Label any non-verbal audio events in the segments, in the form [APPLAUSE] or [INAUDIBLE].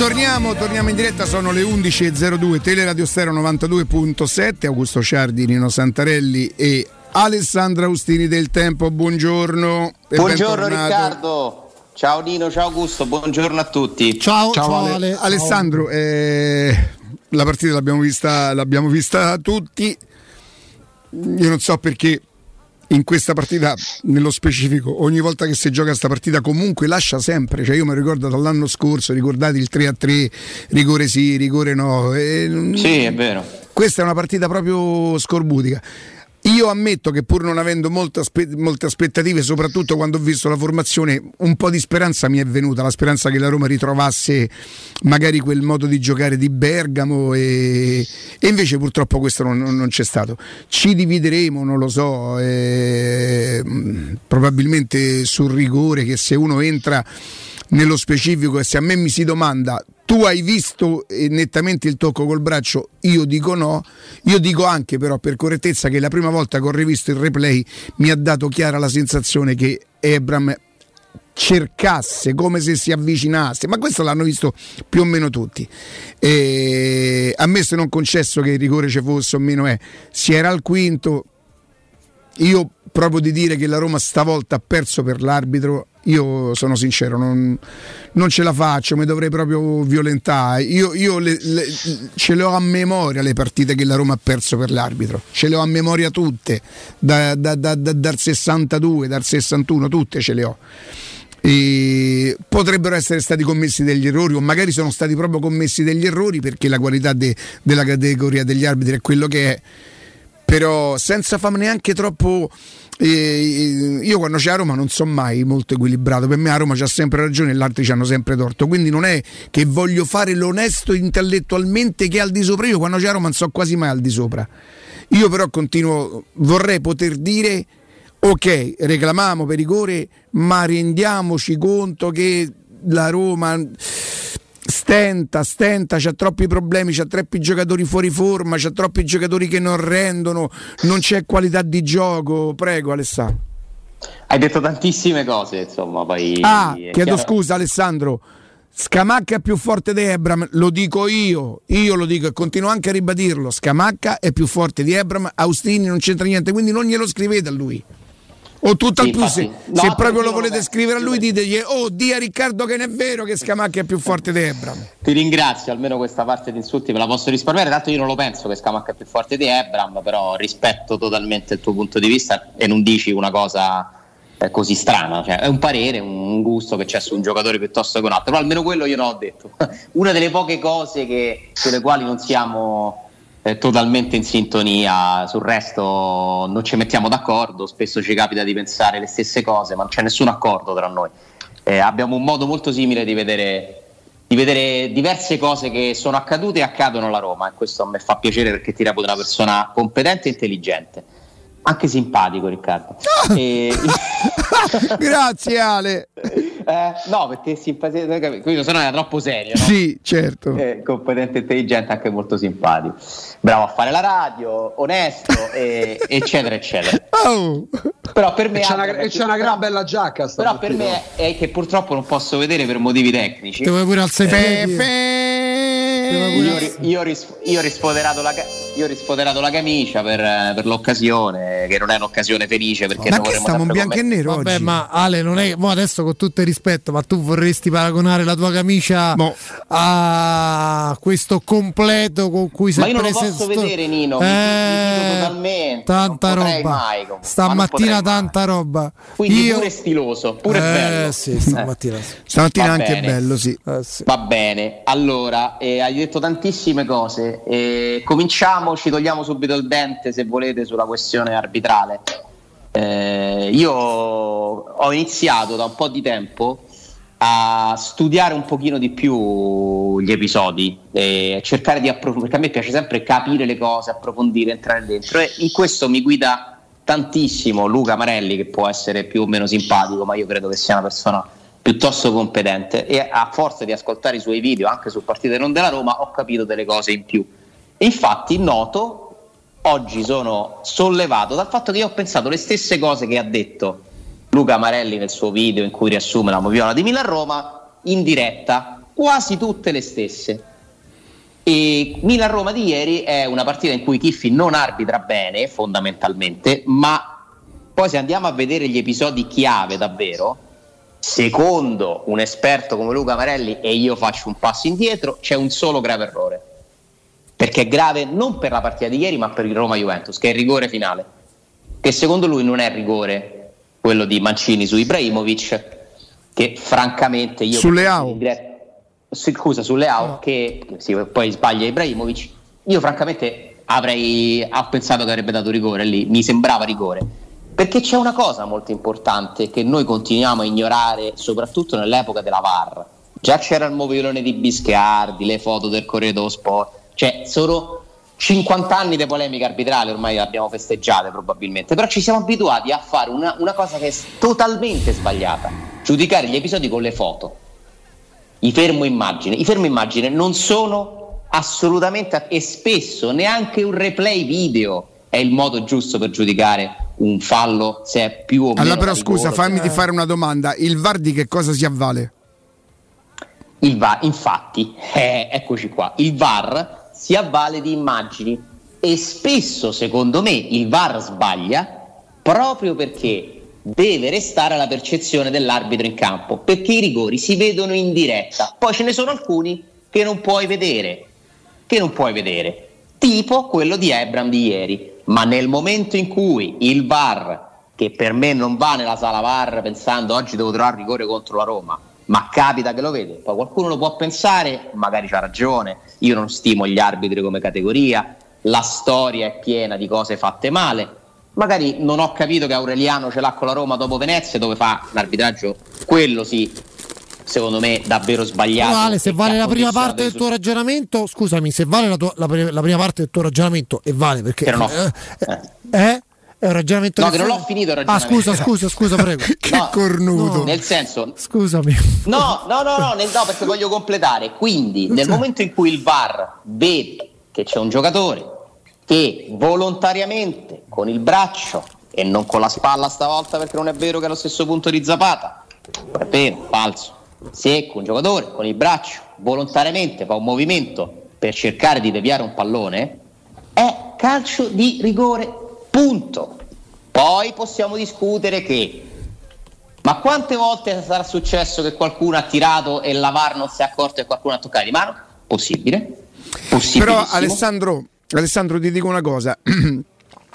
torniamo, torniamo in diretta, sono le 11.02, Teleradio Stereo 92.7, Augusto Ciardi, Nino Santarelli e Alessandra Austini del Tempo, buongiorno. Buongiorno Riccardo. Ciao Nino, ciao Augusto, buongiorno a tutti. Ciao, ciao, ciao Ale. Alessandro, eh, la partita l'abbiamo vista, l'abbiamo vista tutti. Io non so perché in questa partita nello specifico ogni volta che si gioca questa partita comunque lascia sempre. Cioè io mi ricordo dall'anno scorso ricordate il 3 a 3 rigore sì rigore no e, sì è vero. Questa è una partita proprio scorbutica io ammetto che pur non avendo molte, aspe- molte, aspettative, soprattutto quando ho visto la formazione, un po' di speranza mi è venuta, la speranza che la Roma ritrovasse magari quel modo di giocare di Bergamo e, e invece purtroppo questo non, non, c'è stato. Ci divideremo, non lo so, eh, probabilmente sul rigore che se uno entra nello specifico e se a me mi si domanda tu hai visto eh, nettamente il tocco col braccio, io dico no, io dico anche però per correttezza che la prima volta che ho rivisto il replay mi ha dato chiara la sensazione che Ebram cercasse come se si avvicinasse, ma questo l'hanno visto più o meno tutti. E me se non concesso che il rigore ci fosse o meno è, si era al quinto, io proprio di dire che la Roma stavolta ha perso per l'arbitro io sono sincero, non, non, ce la faccio, mi dovrei proprio violentare. Io, io le, le, ce le ho a memoria le partite che la Roma ha perso per l'arbitro, ce le ho a memoria tutte, da, da, da, dal 62, dal 61, tutte ce le ho. E potrebbero essere stati commessi degli errori o magari sono stati proprio commessi degli errori perché la qualità de, della categoria degli arbitri è quello che è però senza fare neanche troppo e io quando c'è a Roma non sono mai molto equilibrato, per me a Roma c'ha sempre ragione e gli altri ci hanno sempre torto, quindi non è che voglio fare l'onesto intellettualmente che è al di sopra, io quando c'è a Roma non so quasi mai al di sopra. Io però continuo, vorrei poter dire ok, reclamiamo per rigore, ma rendiamoci conto che la Roma stenta, stenta, c'ha troppi problemi, c'ha troppi giocatori fuori forma, c'ha troppi giocatori che non rendono, non c'è qualità di gioco. Prego Alessandro. Hai detto tantissime cose, insomma, poi... Ah, chiedo chiaro. scusa Alessandro. Scamacca è più forte di Ebram, lo dico io, io lo dico e continuo anche a ribadirlo. Scamacca è più forte di Ebram, Austini non c'entra niente, quindi non glielo scrivete a lui. O tutt'al sì, più se, no, se proprio lo volete scrivere a lui ditegli oh di a Riccardo che non è vero che Scamacca è più forte di Ebram ti ringrazio almeno questa parte di insulti me la posso risparmiare. Tanto io non lo penso che Scamacca è più forte di Ebram però rispetto totalmente il tuo punto di vista e non dici una cosa eh, così strana. Cioè, è un parere, un gusto che c'è su un giocatore piuttosto che un altro. Però almeno quello io non ho detto. [LAUGHS] Una delle poche cose che, sulle quali non siamo eh, totalmente in sintonia, sul resto non ci mettiamo d'accordo, spesso ci capita di pensare le stesse cose, ma non c'è nessun accordo tra noi. Eh, abbiamo un modo molto simile di vedere, di vedere, diverse cose che sono accadute e accadono alla Roma e questo a me fa piacere perché ti reputo una persona competente e intelligente. Anche simpatico Riccardo. e... [LAUGHS] Grazie Ale. [LAUGHS] Eh, no, perché simpatia, quindi se no era troppo serio. No? Sì, certo. Eh, competente, intelligente, anche molto simpatico. Bravo a fare la radio, onesto, e, [LAUGHS] eccetera, eccetera. Oh. Però per me. E c'è, una, e c'è una gran bella giacca. Però per me è, che purtroppo non posso vedere per motivi tecnici. Dove pure al io, io, ris- io, risfoderato la, io ho risfoderato la camicia per, per, l'occasione, che non è un'occasione felice. Perché ma che stiamo in bianco e nero? Vabbè, oggi. ma Ale, non è. Mo adesso con tutto il rispetto, ma tu vorresti paragonare la tua camicia Mo. a questo completo con cui sei preso. Ma io non lo posso vedere, Nino. Eh, mi, totalmente. Tanta roba. Mai, stamattina tanta roba. Quindi io... pure stiloso, pure eh, bello. Sì, stamattina, sì. stamattina anche bene. bello, sì. Eh, sì. Va bene. Allora, eh, hai detto tantissime cose. Eh, cominciamo, ci togliamo subito il dente se volete sulla questione arbitrale. Eh, io ho iniziato da un po' di tempo a studiare un pochino di più gli episodi e cercare di approfondire, perché a me piace sempre capire le cose, approfondire, entrare dentro e in questo mi guida tantissimo Luca Marelli che può essere più o meno simpatico, ma io credo che sia una persona piuttosto competente e a forza di ascoltare i suoi video anche sul partito non della Roma ho capito delle cose in più. Infatti noto, oggi sono sollevato dal fatto che io ho pensato le stesse cose che ha detto Luca Marelli nel suo video in cui riassume la moviola di Milan-Roma in diretta quasi tutte le stesse. E Milan-Roma di ieri è una partita in cui Kiffi non arbitra bene, fondamentalmente, ma poi se andiamo a vedere gli episodi chiave davvero, secondo un esperto come Luca Marelli, e io faccio un passo indietro, c'è un solo grave errore. Perché è grave non per la partita di ieri, ma per il Roma-Juventus, che è il rigore finale. Che secondo lui non è rigore quello di Mancini su Ibrahimovic, che francamente io... Sulle AU? Scusa, sulle AU, no. che sì, poi sbaglia Ibrahimovic. Io francamente avrei ho pensato che avrebbe dato rigore lì, mi sembrava rigore perché c'è una cosa molto importante che noi continuiamo a ignorare, soprattutto nell'epoca della VAR. Già c'era il mobilone di Biscardi, le foto del Corriere dello Sport, cioè sono 50 anni di polemiche arbitrali, ormai le abbiamo festeggiate probabilmente, però ci siamo abituati a fare una, una cosa che è totalmente sbagliata, giudicare gli episodi con le foto, i fermo immagine. I fermo immagine non sono assolutamente e spesso neanche un replay video è il modo giusto per giudicare un fallo se è più o meno. Allora, però, scusa, fammi eh. fare una domanda: il VAR di che cosa si avvale? Il VAR, infatti, eh, eccoci qua. Il VAR si avvale di immagini e spesso, secondo me, il VAR sbaglia proprio perché deve restare la percezione dell'arbitro in campo, perché i rigori si vedono in diretta. Poi ce ne sono alcuni che non puoi vedere, che non puoi vedere, tipo quello di Ebram di ieri ma nel momento in cui il VAR, che per me non va nella sala VAR pensando oggi devo trovare rigore contro la Roma, ma capita che lo vede, poi qualcuno lo può pensare, magari c'ha ragione, io non stimo gli arbitri come categoria, la storia è piena di cose fatte male, magari non ho capito che Aureliano ce l'ha con la Roma dopo Venezia dove fa l'arbitraggio, quello sì, secondo me davvero sbagliato. Vale, se vale la prima parte del tuo ragionamento, scusami, se vale la, tua, la, la, prima parte del tuo ragionamento, e vale perché... Che non ho, eh, eh, eh? È un ragionamento. No, che non l'ho finito il Ah, scusa, scusa, scusa, prego. [LAUGHS] che no, cornuto. No. Nel senso. Scusami. No, no, no, no, nel, no, perché voglio completare. Quindi, nel momento in cui il VAR vede che c'è un giocatore che volontariamente con il braccio e non con la spalla stavolta perché non è vero che è allo stesso punto di Zapata, è vero, falso se un giocatore con il braccio volontariamente fa un movimento per cercare di deviare un pallone, è calcio di rigore, punto. Poi possiamo discutere che ma quante volte sarà successo che qualcuno ha tirato e la VAR non si è accorto e qualcuno ha toccato di mano? Possibile. Però Alessandro, Alessandro ti dico una cosa. [CLEARS THROAT]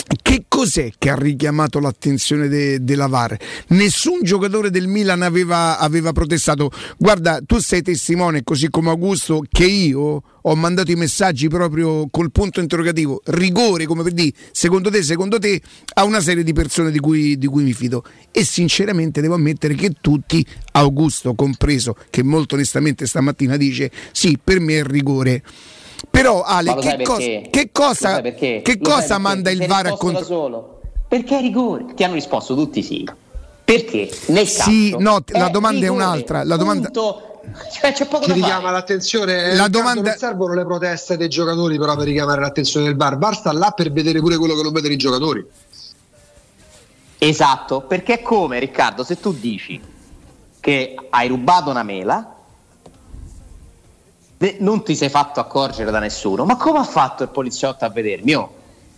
Che cos'è che ha richiamato l'attenzione de, della VAR? Nessun giocatore del Milan aveva, aveva, protestato. Guarda, tu sei testimone, così come Augusto, che io ho mandato i messaggi proprio col punto interrogativo, rigore, come per dire, secondo te, secondo te, a una serie di persone di cui, di cui mi fido. E sinceramente devo ammettere che tutti, Augusto compreso, che molto onestamente stamattina dice, sì, per me è rigore. Però Ale, che, cos- che, cosa, che cosa manda il VAR a controllare? Perché è rigore? Ti hanno risposto tutti sì. Perché nel sì, no, la domanda rigore, è un'altra. La domanda... Cioè, c'è poco Ti richiama fare. l'attenzione. La domanda... Non servono le proteste dei giocatori però per richiamare l'attenzione del VAR. VAR sta là per vedere pure quello che non vedono i giocatori. Esatto, perché è come Riccardo, se tu dici che hai rubato una mela non ti sei fatto accorgere da nessuno. Ma come ha fatto il poliziotto a vedermi? Oh,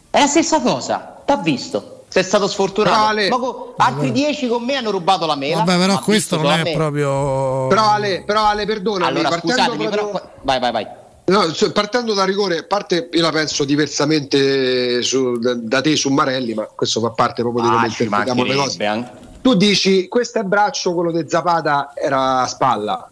è la stessa cosa, t'ha visto. Sei stato sfortunato. Ale, ma co- altri dieci con me hanno rubato la mela. Vabbè, però questo non è proprio. Però Ale, però Ale, perdona. Allora, scusatemi, proprio... però... vai, vai, vai. No, cioè, partendo da rigore, parte io la penso diversamente su, da, da, te su Marelli, ma questo fa parte proprio di come ah, interpretiamo le cose. Anche. Tu dici questo è braccio, quello di Zapata era a spalla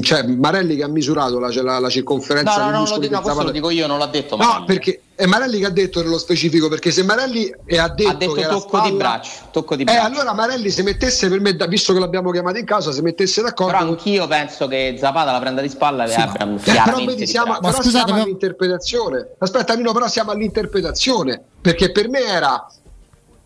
cioè Marelli che ha misurato la, la, la circonferenza no, no, no, lo dico, no, questo lo dico io, non l'ha detto Marelli. No, perché è Marelli che ha detto nello specifico, perché se Marelli ha detto, ha detto tocco, spalla, di braccio, tocco di braccio. Eh, allora Marelli se mettesse per me, visto che l'abbiamo chiamato in casa, se mettesse d'accordo. Però anch'io penso che Zapata la prenda di spalla sì, Abram eh, però, vedi, siamo, però scusate, siamo all'interpretazione. Aspetta, Nino, però siamo all'interpretazione, perché per me era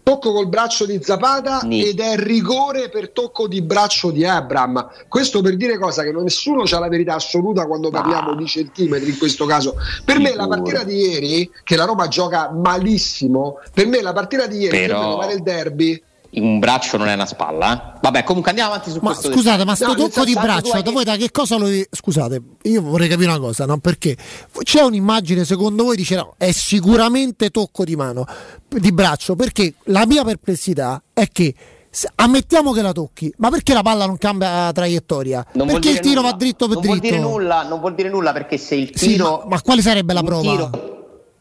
tocco col braccio di Zapata Ni. ed è rigore per tocco di braccio di Abram. Questo per dire cosa che nessuno ha la verità assoluta quando parliamo ah. di centimetri in questo caso. Per Sicuro. me la partita di ieri, che la Roma gioca malissimo, per me la partita di ieri, Però... per il derby, un braccio non è una spalla. Eh? Vabbè, comunque andiamo avanti su ma questo. Scusate, ma sto no, tocco di braccio, da voi da che cosa lo. Scusate, io vorrei capire una cosa, no? Perché c'è un'immagine, secondo voi, dice no, è sicuramente tocco di mano, di braccio, perché la mia perplessità è che. Ammettiamo che la tocchi, ma perché la palla non cambia traiettoria? Non perché il tiro nulla. va dritto per non dritto? Vuol dire nulla, non vuol dire nulla perché se il tiro. Sì, ma, ma, quale sarebbe la prova? Tiro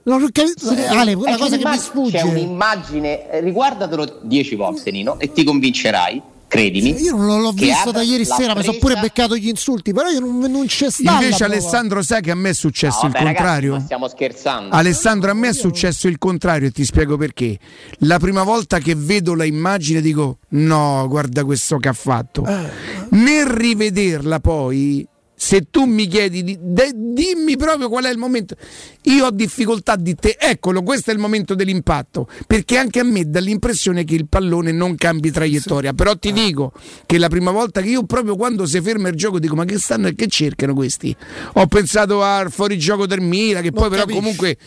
Ale, una cosa che mi sfugge. C'è un'immagine, eh, riguardatelo dieci volte, Nino, e ti convincerai. Credimi. Io non l'ho visto da ieri sera, mi sono pure beccato gli insulti, però io non, non c'è stato. Invece, Alessandro, sai che a me è successo no, vabbè, il contrario? Ragazzi, stiamo scherzando. Alessandro, a me è successo il contrario e ti spiego perché. La prima volta che vedo la immagine dico: no, guarda questo che ha fatto. Eh. Nel rivederla poi se tu mi chiedi, di, de, dimmi proprio qual è il momento, io ho difficoltà di te, eccolo, questo è il momento dell'impatto, perché anche a me dà l'impressione che il pallone non cambi traiettoria, sì. però ti ah. dico che la prima volta che io proprio quando si ferma il gioco dico ma che stanno e che cercano questi? Ho pensato al fuorigioco del Mila, che non poi però comunque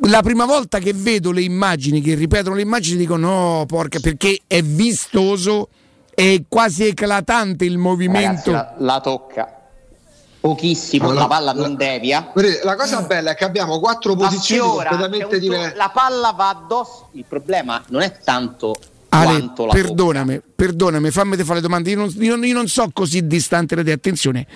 la prima volta che vedo le immagini, che ripetono le immagini, dico no, porca, perché è vistoso è quasi eclatante il movimento. Ragazzi, la, la, tocca pochissimo, allora, la palla non la, devia. La cosa bella è che abbiamo quattro posizioni completamente diverse. La palla va addosso, il problema non è tanto Ale, perdonami, tocca. perdonami, fammi fare le domande. Io non, io, io non, so così distante da te, attenzione.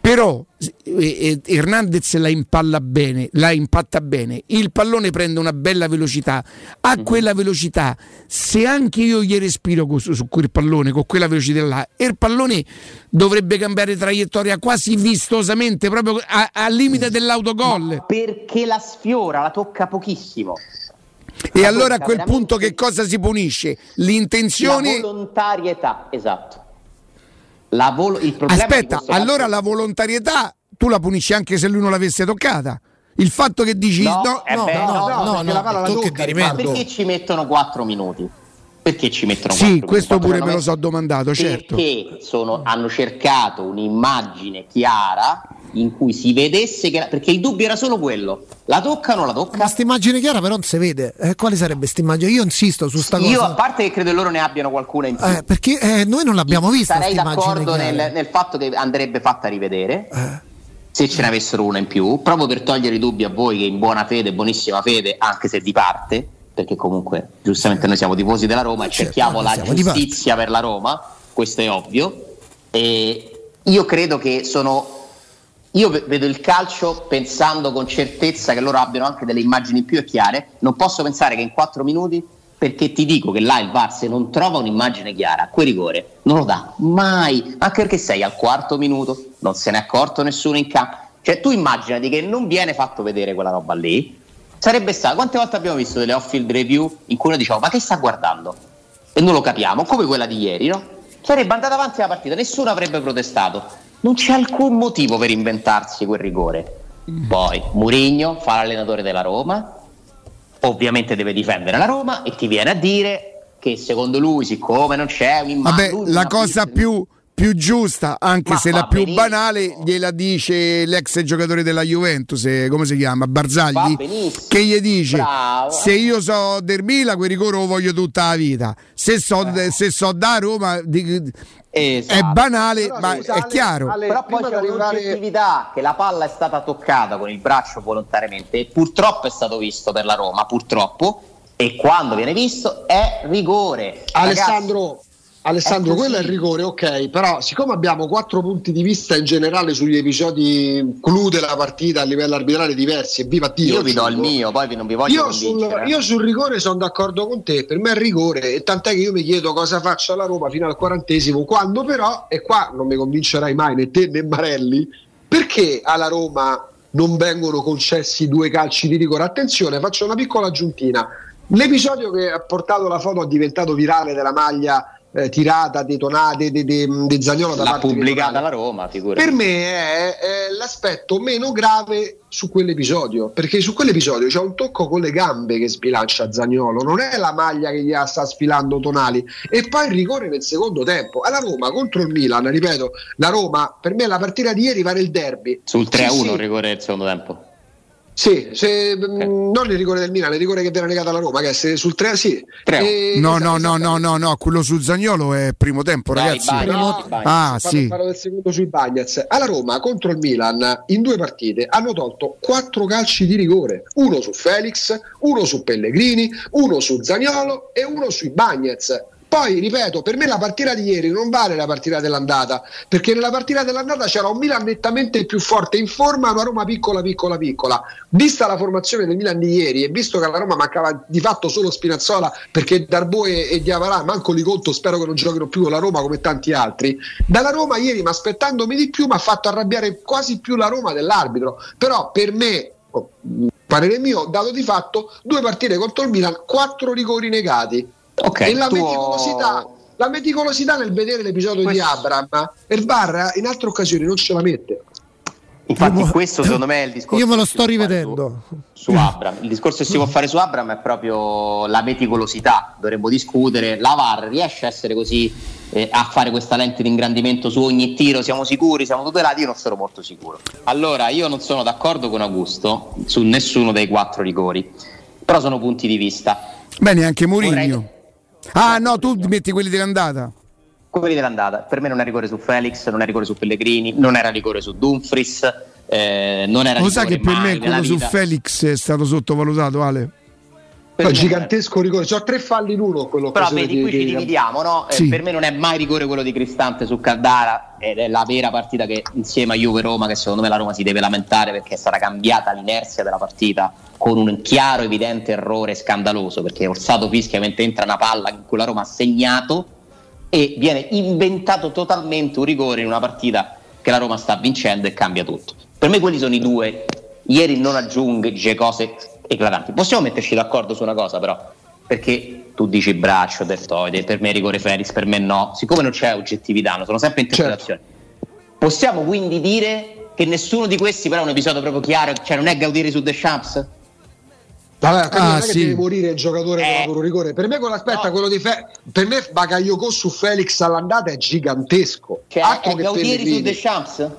Però eh, eh, Hernandez la impalla bene, la impatta bene. Il pallone prende una bella velocità. A mm-hmm. quella velocità, se anche io gli respiro su, su quel pallone, con quella velocità là, il pallone dovrebbe cambiare traiettoria quasi vistosamente, proprio al limite dell'autogol. Ma perché la sfiora, la tocca pochissimo. E allora a quel punto che cosa si punisce? L'intenzione... La volontarietà, esatto. La vol- Aspetta, allora caso... la volontarietà tu la punisci anche se lui non l'avesse toccata. Il fatto che dici no, no, eh no, beh, no, no, no, no, no, la palla la tocca, ma perché ci mettono 4 minuti? Perché ci mettono 4 sì, questo pure me lo so domandato, certo. Perché sono, hanno cercato un'immagine chiara in cui si vedesse che perché il dubbio era solo quello. La tocca o non la tocca? Ma questa immagine chiara però non si vede. Eh, quale sarebbe questa immagine? Io insisto su sta cosa io a parte che credo loro ne abbiano qualcuna in più. Eh, perché eh, noi non l'abbiamo vista sarei d'accordo nel, nel, fatto che andrebbe fatta rivedere eh. se ce ne avessero una in più proprio per togliere i dubbi a voi che in buona fede buonissima fede anche se di parte perché comunque giustamente noi siamo tifosi della Roma e certo, cerchiamo la giustizia per la Roma questo è ovvio e io credo che sono io vedo il calcio pensando con certezza che loro abbiano anche delle immagini più chiare. Non posso pensare che in quattro minuti, perché ti dico che là il VAR se non trova un'immagine chiara, quel rigore non lo dà mai, anche perché sei al quarto minuto, non se n'è accorto nessuno in campo. Cioè tu immaginati che non viene fatto vedere quella roba lì, sarebbe stato, quante volte abbiamo visto delle off-field review in cui uno diceva ma che sta guardando? E non lo capiamo, come quella di ieri, no? Sarebbe andata avanti la partita, nessuno avrebbe protestato non c'è alcun motivo per inventarsi quel rigore. Poi Murigno fa l'allenatore della Roma, ovviamente deve difendere la Roma e ti viene a dire che secondo lui, siccome non c'è un'immagine. Vabbè, la cosa più più giusta, anche Ma se la più benissimo. banale, gliela dice l'ex giocatore della Juventus, eh, come si chiama? Barzagli, che gli dice: Bravo. Se io so del Mila, quel rigore lo voglio tutta la vita. Se so, eh. se so da Roma, di, Esatto. È banale, però, ma è chiaro. Ale, però poi c'è arrivare... un'oggettività che la palla è stata toccata con il braccio volontariamente e purtroppo è stato visto per la Roma, purtroppo. E quando viene visto è rigore. Alessandro, Ragazzi, Alessandro, quello è il rigore, ok, però siccome abbiamo quattro punti di vista in generale sugli episodi clou della partita a livello arbitrale diversi, e viva Dio. Io vi do il mio, poi non vi voglio io sul, io sul rigore sono d'accordo con te, per me è rigore, e tant'è che io mi chiedo cosa faccia la Roma fino al quarantesimo, quando però, e qua non mi convincerai mai né te né Marelli, perché alla Roma non vengono concessi due calci di rigore? Attenzione, faccio una piccola aggiuntina. L'episodio che ha portato la foto è diventato virale della maglia eh, tirata, detonata di de, de, Zagnolo da L'ha pubblicata alla Roma, figurati. Per me è, è, l'aspetto meno grave su quell'episodio, perché su quell'episodio c'è un tocco con le gambe che sbilancia Zagnolo, non è la maglia che gli sta sfilando Tonali e poi il rigore nel secondo tempo. Alla Roma contro il Milan, ripeto, la Roma per me la partita di ieri vale il derby. Sul 3-1 sì, sì. il rigore nel secondo tempo. Sì, se, okay. Mm, non il rigore del Milan, il rigore che viene negato alla Roma, che è sul 3, sì. E, no, esatto, no, no, no, no, no, quello su Zagnolo è primo tempo, Dai, ragazzi. Bagna, primo... Ah, parlo, sì. Parlo del secondo sui Bagnets. Alla Roma contro il Milan in due partite hanno tolto quattro calci di rigore, uno su Felix, uno su Pellegrini, uno su Zagnolo e uno sui Bagnets poi, ripeto, per me la partita di ieri non vale la partita dell'andata, perché nella partita dell'andata c'era un Milan nettamente più forte in forma, una Roma piccola, piccola, piccola. Vista la formazione del Milan di ieri e visto che alla Roma mancava di fatto solo Spinazzola, perché Darbo e, e Diavarà, manco li conto, spero che non giochino più con la Roma come tanti altri, dalla Roma ieri, ma aspettandomi di più, mi ha fatto arrabbiare quasi più la Roma dell'arbitro. Però per me, oh, parere mio, dato di fatto, due partite contro il Milan, quattro rigori negati Okay, e la, tuo... meticolosità, la meticolosità nel vedere l'episodio questo... di Abram, il VAR in altre occasioni non ce la mette. Infatti, questo secondo me è il discorso. Io me lo sto rivedendo su, su, Abram. Il discorso che si può fare su Abram è proprio la meticolosità. Dovremmo discutere. La VAR riesce a essere così eh, a fare questa lente di ingrandimento su ogni tiro? Siamo sicuri? Siamo tutelati? Io non sono molto sicuro. Allora, io non sono d'accordo con Augusto su nessuno dei quattro rigori, però sono punti di vista. Bene, anche Mourinho. Vorrei Ah no, tu metti quelli dell'andata. Quelli dell'andata. Per me non è rigore su Felix, non è rigore su Pellegrini, non era rigore su Dumfries. Eh, non era Lo sai che per me quello su Felix è stato sottovalutato, Ale? Un gigantesco rigore, c'ho tre falli in uno. Quello Però vedi, di, qui di... ci dividiamo, no? Eh, sì. Eh, per me non è mai rigore quello di Cristante su Caldara ed è la vera partita che insieme a Juve Roma, che secondo me la Roma si deve lamentare perché è stata cambiata l'inerzia della partita con un chiaro, evidente errore scandaloso perché Orsato fischia mentre entra una palla in cui la Roma ha segnato e viene inventato totalmente un rigore in una partita che la Roma sta vincendo e cambia tutto. Per me quelli sono i due. Ieri non aggiunge cose eclatanti. Possiamo metterci d'accordo su una cosa però, perché tu dici braccio, deltoide, per me rigore Felix, per me no, siccome non c'è oggettività, non sono sempre interpretazioni. Certo. Possiamo quindi dire che nessuno di questi però è un episodio proprio chiaro, cioè non è Gaudiri su The Champs? Vabbè, ah, non è sì. che deve morire il giocatore eh. con rigore. Per me quello aspetta, no. quello di Fe- per me Bagayoko su Felix all'andata è gigantesco. Cioè, Altro è Gaudiri su The Champs?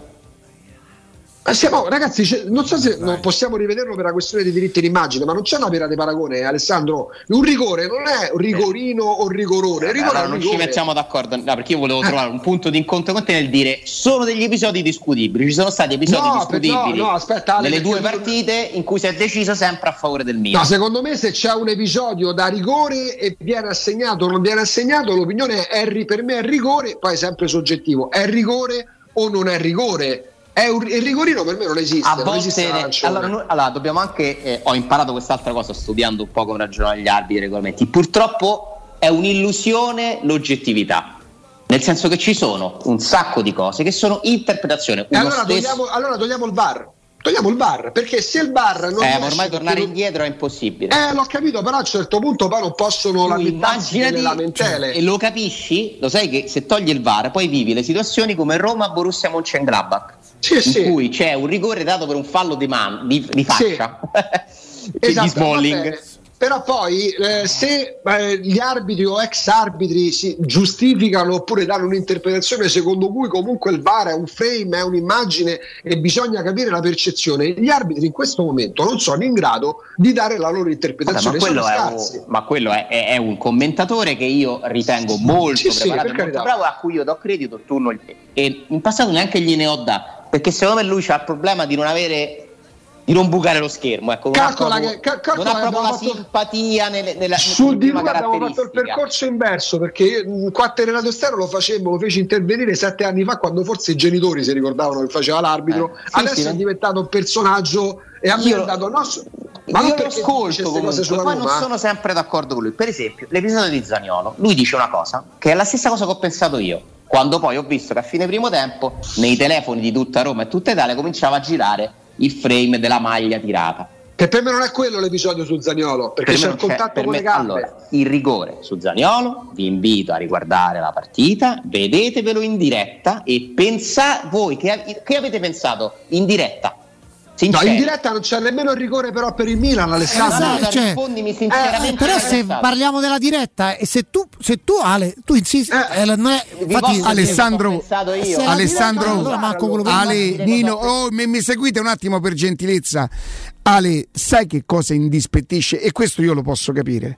Siamo, ragazzi, non so se non possiamo rivederlo per la questione dei diritti d'immagine, ma non c'è una vera di paragone, Alessandro. Un rigore non è un rigorino o rigorone. Eh, allora non rigore. ci mettiamo d'accordo, no, perché io volevo trovare un punto di incontro con te nel dire sono degli episodi discutibili. Ci sono stati episodi no, discutibili no, no, aspetta, Ale, nelle due partite in cui si è deciso sempre a favore del Milan. No, secondo me, se c'è un episodio da rigore e viene assegnato o non viene assegnato, l'opinione è per me è rigore, poi è sempre soggettivo. È rigore o non è rigore? È un, il rigorino per me non esiste. A non esiste allora, noi, allora, dobbiamo anche. Eh, ho imparato quest'altra cosa studiando un po' come ragionano gli arbitri e regolamenti. Purtroppo è un'illusione l'oggettività. Nel senso che ci sono un sacco di cose che sono interpretazione. Allora togliamo, allora togliamo il VAR. Togliamo il bar perché se il bar non eh, ormai tornare non... indietro è impossibile. Eh, l'ho capito, però a un certo punto poi non possono lamentarsi delle lamentele. E lo capisci? Lo sai che se togli il VAR poi vivi le situazioni come Roma Borussia Mönchengladbach sì, in sì. cui c'è un rigore dato per un fallo di, man, di, di faccia [LAUGHS] sì. esatto, di Smalling però poi eh, se eh, gli arbitri o ex arbitri si giustificano oppure danno un'interpretazione secondo cui comunque il VAR è un frame, è un'immagine e bisogna capire la percezione, gli arbitri in questo momento non sono in grado di dare la loro interpretazione. Vabbè, ma, quello un, ma, quello è, è, è, un commentatore che io ritengo molto sì, preparato, sì, molto bravo, a cui io do credito, tu non E in passato neanche gliene ho dato perché secondo me lui ha il problema di non avere di non bucare lo schermo ecco, calcola non ha proprio, che, cal- non ha proprio la fatto... simpatia nelle, nella su di lui abbiamo fatto il percorso inverso perché quattro relato esterno lo facevo lo feci intervenire sette anni fa quando forse i genitori si ricordavano che faceva l'arbitro. Eh, sì, adesso sì, è diventato un personaggio e a me ha dato no, ma io lo ascolto comunque, poi non sono sempre d'accordo con lui. Per esempio l'episodio di Zagnolo lui dice una cosa che è la stessa cosa che ho pensato io. Quando poi ho visto che a fine primo tempo nei telefoni di tutta Roma e tutta Italia cominciava a girare il frame della maglia tirata. Che per me non è quello l'episodio su Zagnolo, perché per c'è il contatto con me, le gambe. Allora, il rigore su Zagnolo, vi invito a riguardare la partita, vedetevelo in diretta e pensate voi che, che avete pensato in diretta No, in diretta non c'è nemmeno il rigore però per il Milan, Alessandro. Esatto, cioè, rispondimi sinceramente. Eh, però se parliamo della diretta e se tu, se tu Ale, tu insisti, eh, eh, non è, infatti, Alessandro, Alessandro, allora, Ale, Nino, oh, mi, mi seguite un attimo per gentilezza. Ale, sai che cosa indispettisce? E questo io lo posso capire.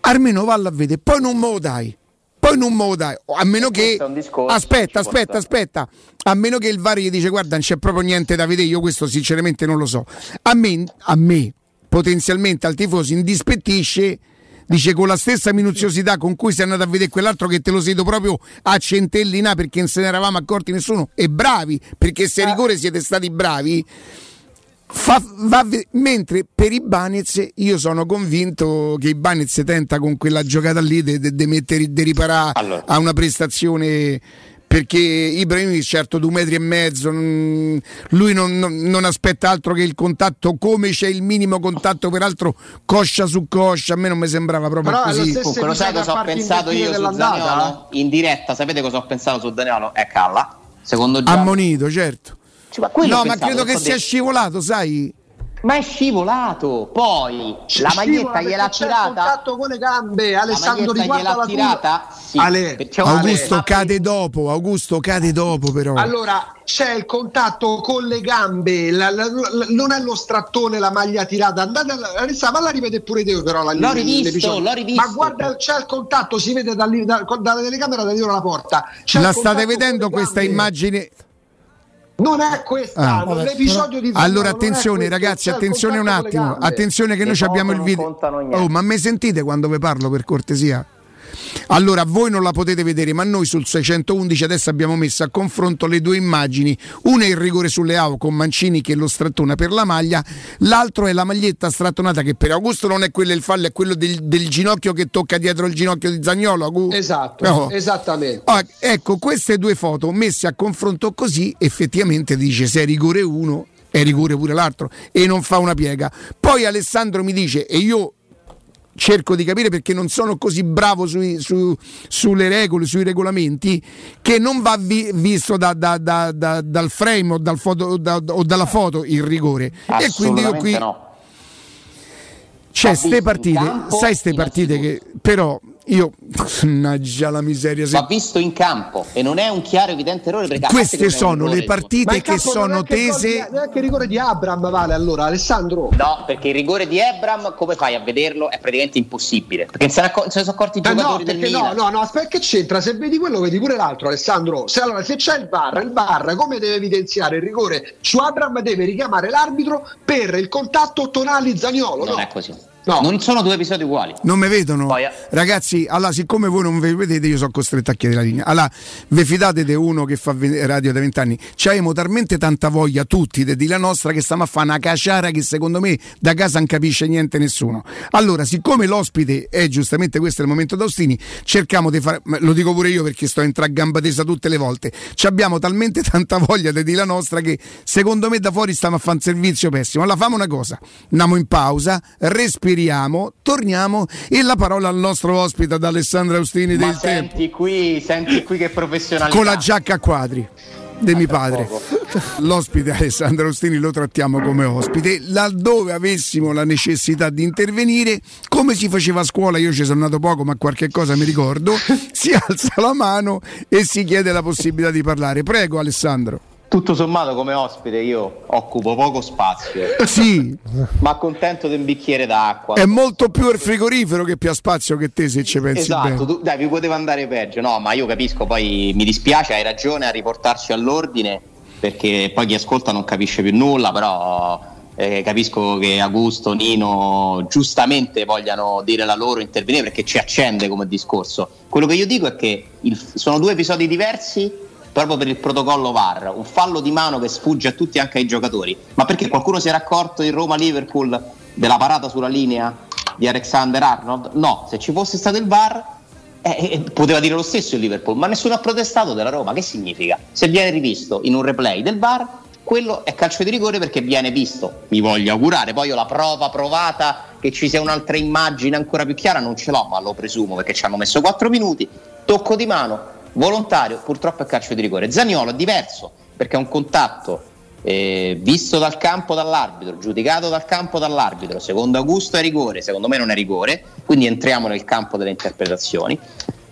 Almeno valla a vedere, poi non me lo dai poi non me lo dai. A meno che. Aspetta, aspetta, aspetta. A meno che il VAR gli dice: Guarda, non c'è proprio niente da vedere. Io questo sinceramente non lo so. A me, a me potenzialmente al tifoso indispettisce. Dice con la stessa minuziosità con cui sei andato a vedere quell'altro che te lo siedo proprio a centellina perché non se ne eravamo accorti nessuno. E bravi, perché se a rigore siete stati bravi Fa, va, mentre per i Banez io sono convinto che i Banez tenta con quella giocata lì di mettere di riparare allora. a una prestazione perché Ibrahimovic certo due metri e mezzo lui non, non, non, aspetta altro che il contatto come c'è il minimo contatto peraltro coscia su coscia a me non mi sembrava proprio Però così. Comunque, lo sai cosa ho pensato io su Daniolo in diretta sapete cosa ho pensato su Daniolo è Calla secondo Gianni ammonito certo cioè, ma no, ma credo che sia scivolato, sai? Ma è scivolato, poi C- la maglietta gliel'ha tirata. contatto con le gambe, Alessandro la gliel'ha tirata. Sì, Ale, Augusto Ale. cade dopo, Augusto cade dopo però. Allora, c'è il contatto con le gambe, la, la, la, non è lo strattone la maglia tirata. Andate a ma la rivede pure te però la, l'ho rivisto, l'ho rivisto. Ma guarda, c'è il contatto, si vede da, da, dalla telecamera da dietro la porta. C'è la state vedendo questa immagine? Non è questa, ah, l'episodio di Allora attenzione ragazzi, attenzione un attimo, attenzione che noi abbiamo il video. Oh, ma me sentite quando vi parlo per cortesia? Allora voi non la potete vedere, ma noi sul 611 adesso abbiamo messo a confronto le due immagini. Una è il rigore sulle AO con Mancini che lo strattona per la maglia, l'altro è la maglietta strattonata che per Augusto non è quello il fallo, è quello del, del ginocchio che tocca dietro il ginocchio di Zagnolo. Augusto. Esatto, no. esattamente. Oh, ecco, queste due foto messe a confronto così effettivamente dice se è rigore uno è rigore pure l'altro e non fa una piega. Poi Alessandro mi dice e io cerco di capire perché non sono così bravo sui, su, sulle regole, sui regolamenti, che non va vi, visto da, da, da, dal frame o, dal foto, o, dalla foto il rigore. E quindi io qui... No. C'è ste partite, sai ste partite che però io, mannaggia la miseria. Se... Va visto in campo e non è un chiaro evidente errore. Perché Queste sono le partite che sono tese. Neanche il rigore di Abram vale allora, Alessandro. No, perché il rigore di Abram, come fai a vederlo? È praticamente impossibile. Perché se ne, acc- se ne sono accorti i eh giocatori no, del no, no, no, aspetta, che c'entra? Se vedi quello, vedi pure l'altro, Alessandro. Se, allora, se c'è il bar, il bar come deve evidenziare il rigore su Abram, deve richiamare l'arbitro per il contatto tonali Zagnolo. Non no? è così. No. Non sono due episodi uguali. Non mi vedono. Poi, eh. Ragazzi, allora, siccome voi non mi vedete, io sono costretto a chiedere la linea. Allora, vi fidate di uno che fa radio da vent'anni? C'abbiamo talmente tanta voglia tutti di la nostra che stiamo a fare una caciara che secondo me da casa non capisce niente nessuno. Allora, siccome l'ospite è giustamente questo è il momento d'Austini, cerchiamo di fare, lo dico pure io perché sto in tra gamba tesa tutte le volte, ci abbiamo talmente [LAUGHS] tanta voglia di la nostra che secondo me da fuori stiamo a fare un servizio pessimo. Allora, famo una cosa, andiamo in pausa, respiriamo respiriamo, torniamo e la parola al nostro ospite ad Alessandro Austini Ma del senti tempo. qui, senti qui che professionalità. Con la giacca a quadri di mio padre. [LAUGHS] L'ospite Alessandro Austini lo trattiamo come ospite, laddove avessimo la necessità di intervenire, come si faceva a scuola, io ci sono andato poco, ma qualche cosa mi ricordo, [LAUGHS] si alza la mano e si chiede la possibilità di parlare. Prego Alessandro tutto sommato come ospite io occupo poco spazio. Sì. Ma contento di un bicchiere d'acqua. È molto più il frigorifero che più ha spazio che te se ci pensi esatto, bene. Tu, dai, vi poteva andare peggio. No, ma io capisco, poi mi dispiace, hai ragione a riportarci all'ordine perché poi chi ascolta non capisce più nulla, però eh, capisco che Augusto, Nino giustamente vogliano dire la loro, intervenire perché ci accende come discorso. Quello che io dico è che il, sono due episodi diversi proprio per il protocollo VAR, un fallo di mano che sfugge a tutti anche ai giocatori. Ma perché qualcuno si era accorto in Roma-Liverpool della parata sulla linea di Alexander Arnold? No, se ci fosse stato il VAR eh, eh, poteva dire lo stesso il Liverpool, ma nessuno ha protestato della Roma. Che significa? Se viene rivisto in un replay del VAR, quello è calcio di rigore perché viene visto. Mi voglio augurare, poi io la prova provata che ci sia un'altra immagine ancora più chiara non ce l'ho, ma lo presumo perché ci hanno messo 4 minuti. Tocco di mano, volontario, purtroppo è calcio di rigore. Zagnolo è diverso perché è un contatto eh, visto dal campo dall'arbitro, giudicato dal campo dall'arbitro, secondo Augusto è rigore, secondo me non è rigore, quindi entriamo nel campo delle interpretazioni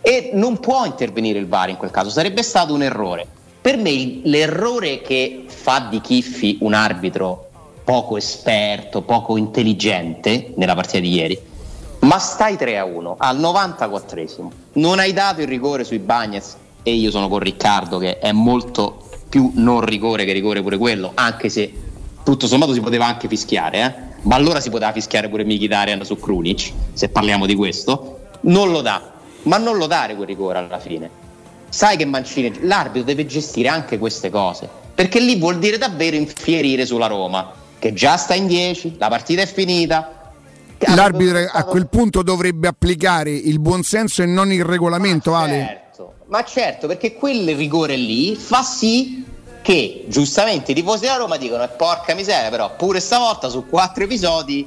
e non può intervenire il VAR in quel caso, sarebbe stato un errore. Per me l'errore che fa di Chiffi un arbitro poco esperto, poco intelligente nella partita di ieri, ma stai 3 a 1 al 94esimo, non hai dato il rigore sui Bagnets e io sono con Riccardo che è molto più non rigore che rigore pure quello, anche se tutto sommato si poteva anche fischiare, eh? ma allora si poteva fischiare pure Mkhitaryan su Krunic, se parliamo di questo, non lo dà, ma non lo dare quel rigore alla fine. Sai che Mancini, l'arbitro deve gestire anche queste cose, perché lì vuol dire davvero infierire sulla Roma, che già sta in 10, la partita è finita, L'arbitro a quel punto dovrebbe applicare il buonsenso e non il regolamento, ma Ale. Certo, ma certo, perché quel rigore lì fa sì che giustamente i tifosi della Roma dicono e porca miseria però pure stavolta su quattro episodi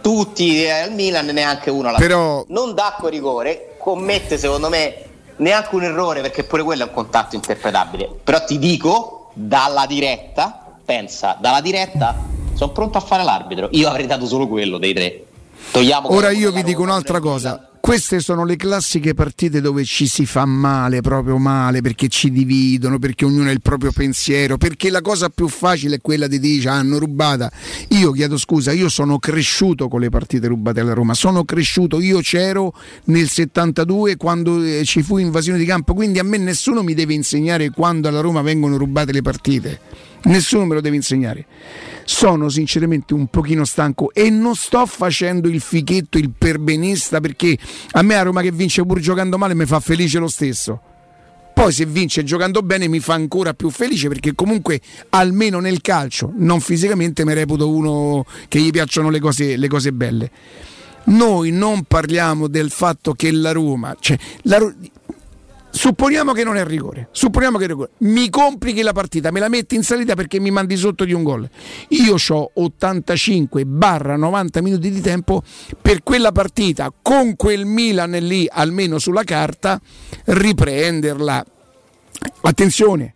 tutti al Milan neanche uno alla però... non dà quel rigore commette secondo me neanche un errore perché pure quello è un contatto interpretabile. Però ti dico dalla diretta pensa dalla diretta sono pronto a fare l'arbitro io avrei dato solo quello dei tre Togliamo ora io vi dico un'altra cosa queste sono le classiche partite dove ci si fa male, proprio male, perché ci dividono, perché ognuno ha il proprio pensiero, perché la cosa più facile è quella di dire ah, hanno rubata. Io chiedo scusa, io sono cresciuto con le partite rubate alla Roma, sono cresciuto, io c'ero nel 72 quando eh, ci fu invasione di campo, quindi a me nessuno mi deve insegnare quando alla Roma vengono rubate le partite. Nessuno me lo deve insegnare sono sinceramente un pochino stanco e non sto facendo il fichetto, il perbenista perché a me a Roma che vince pur giocando male mi fa felice lo stesso. Poi se vince giocando bene mi fa ancora più felice perché comunque almeno nel calcio, non fisicamente, mi reputo uno che gli piacciono le cose, le cose belle. Noi non parliamo del fatto che la Roma, cioè la, Supponiamo che non è rigore, supponiamo che è rigore. Mi complichi la partita, me la metti in salita perché mi mandi sotto di un gol. Io ho 85-90 minuti di tempo per quella partita con quel Milan lì, almeno sulla carta, riprenderla. Attenzione,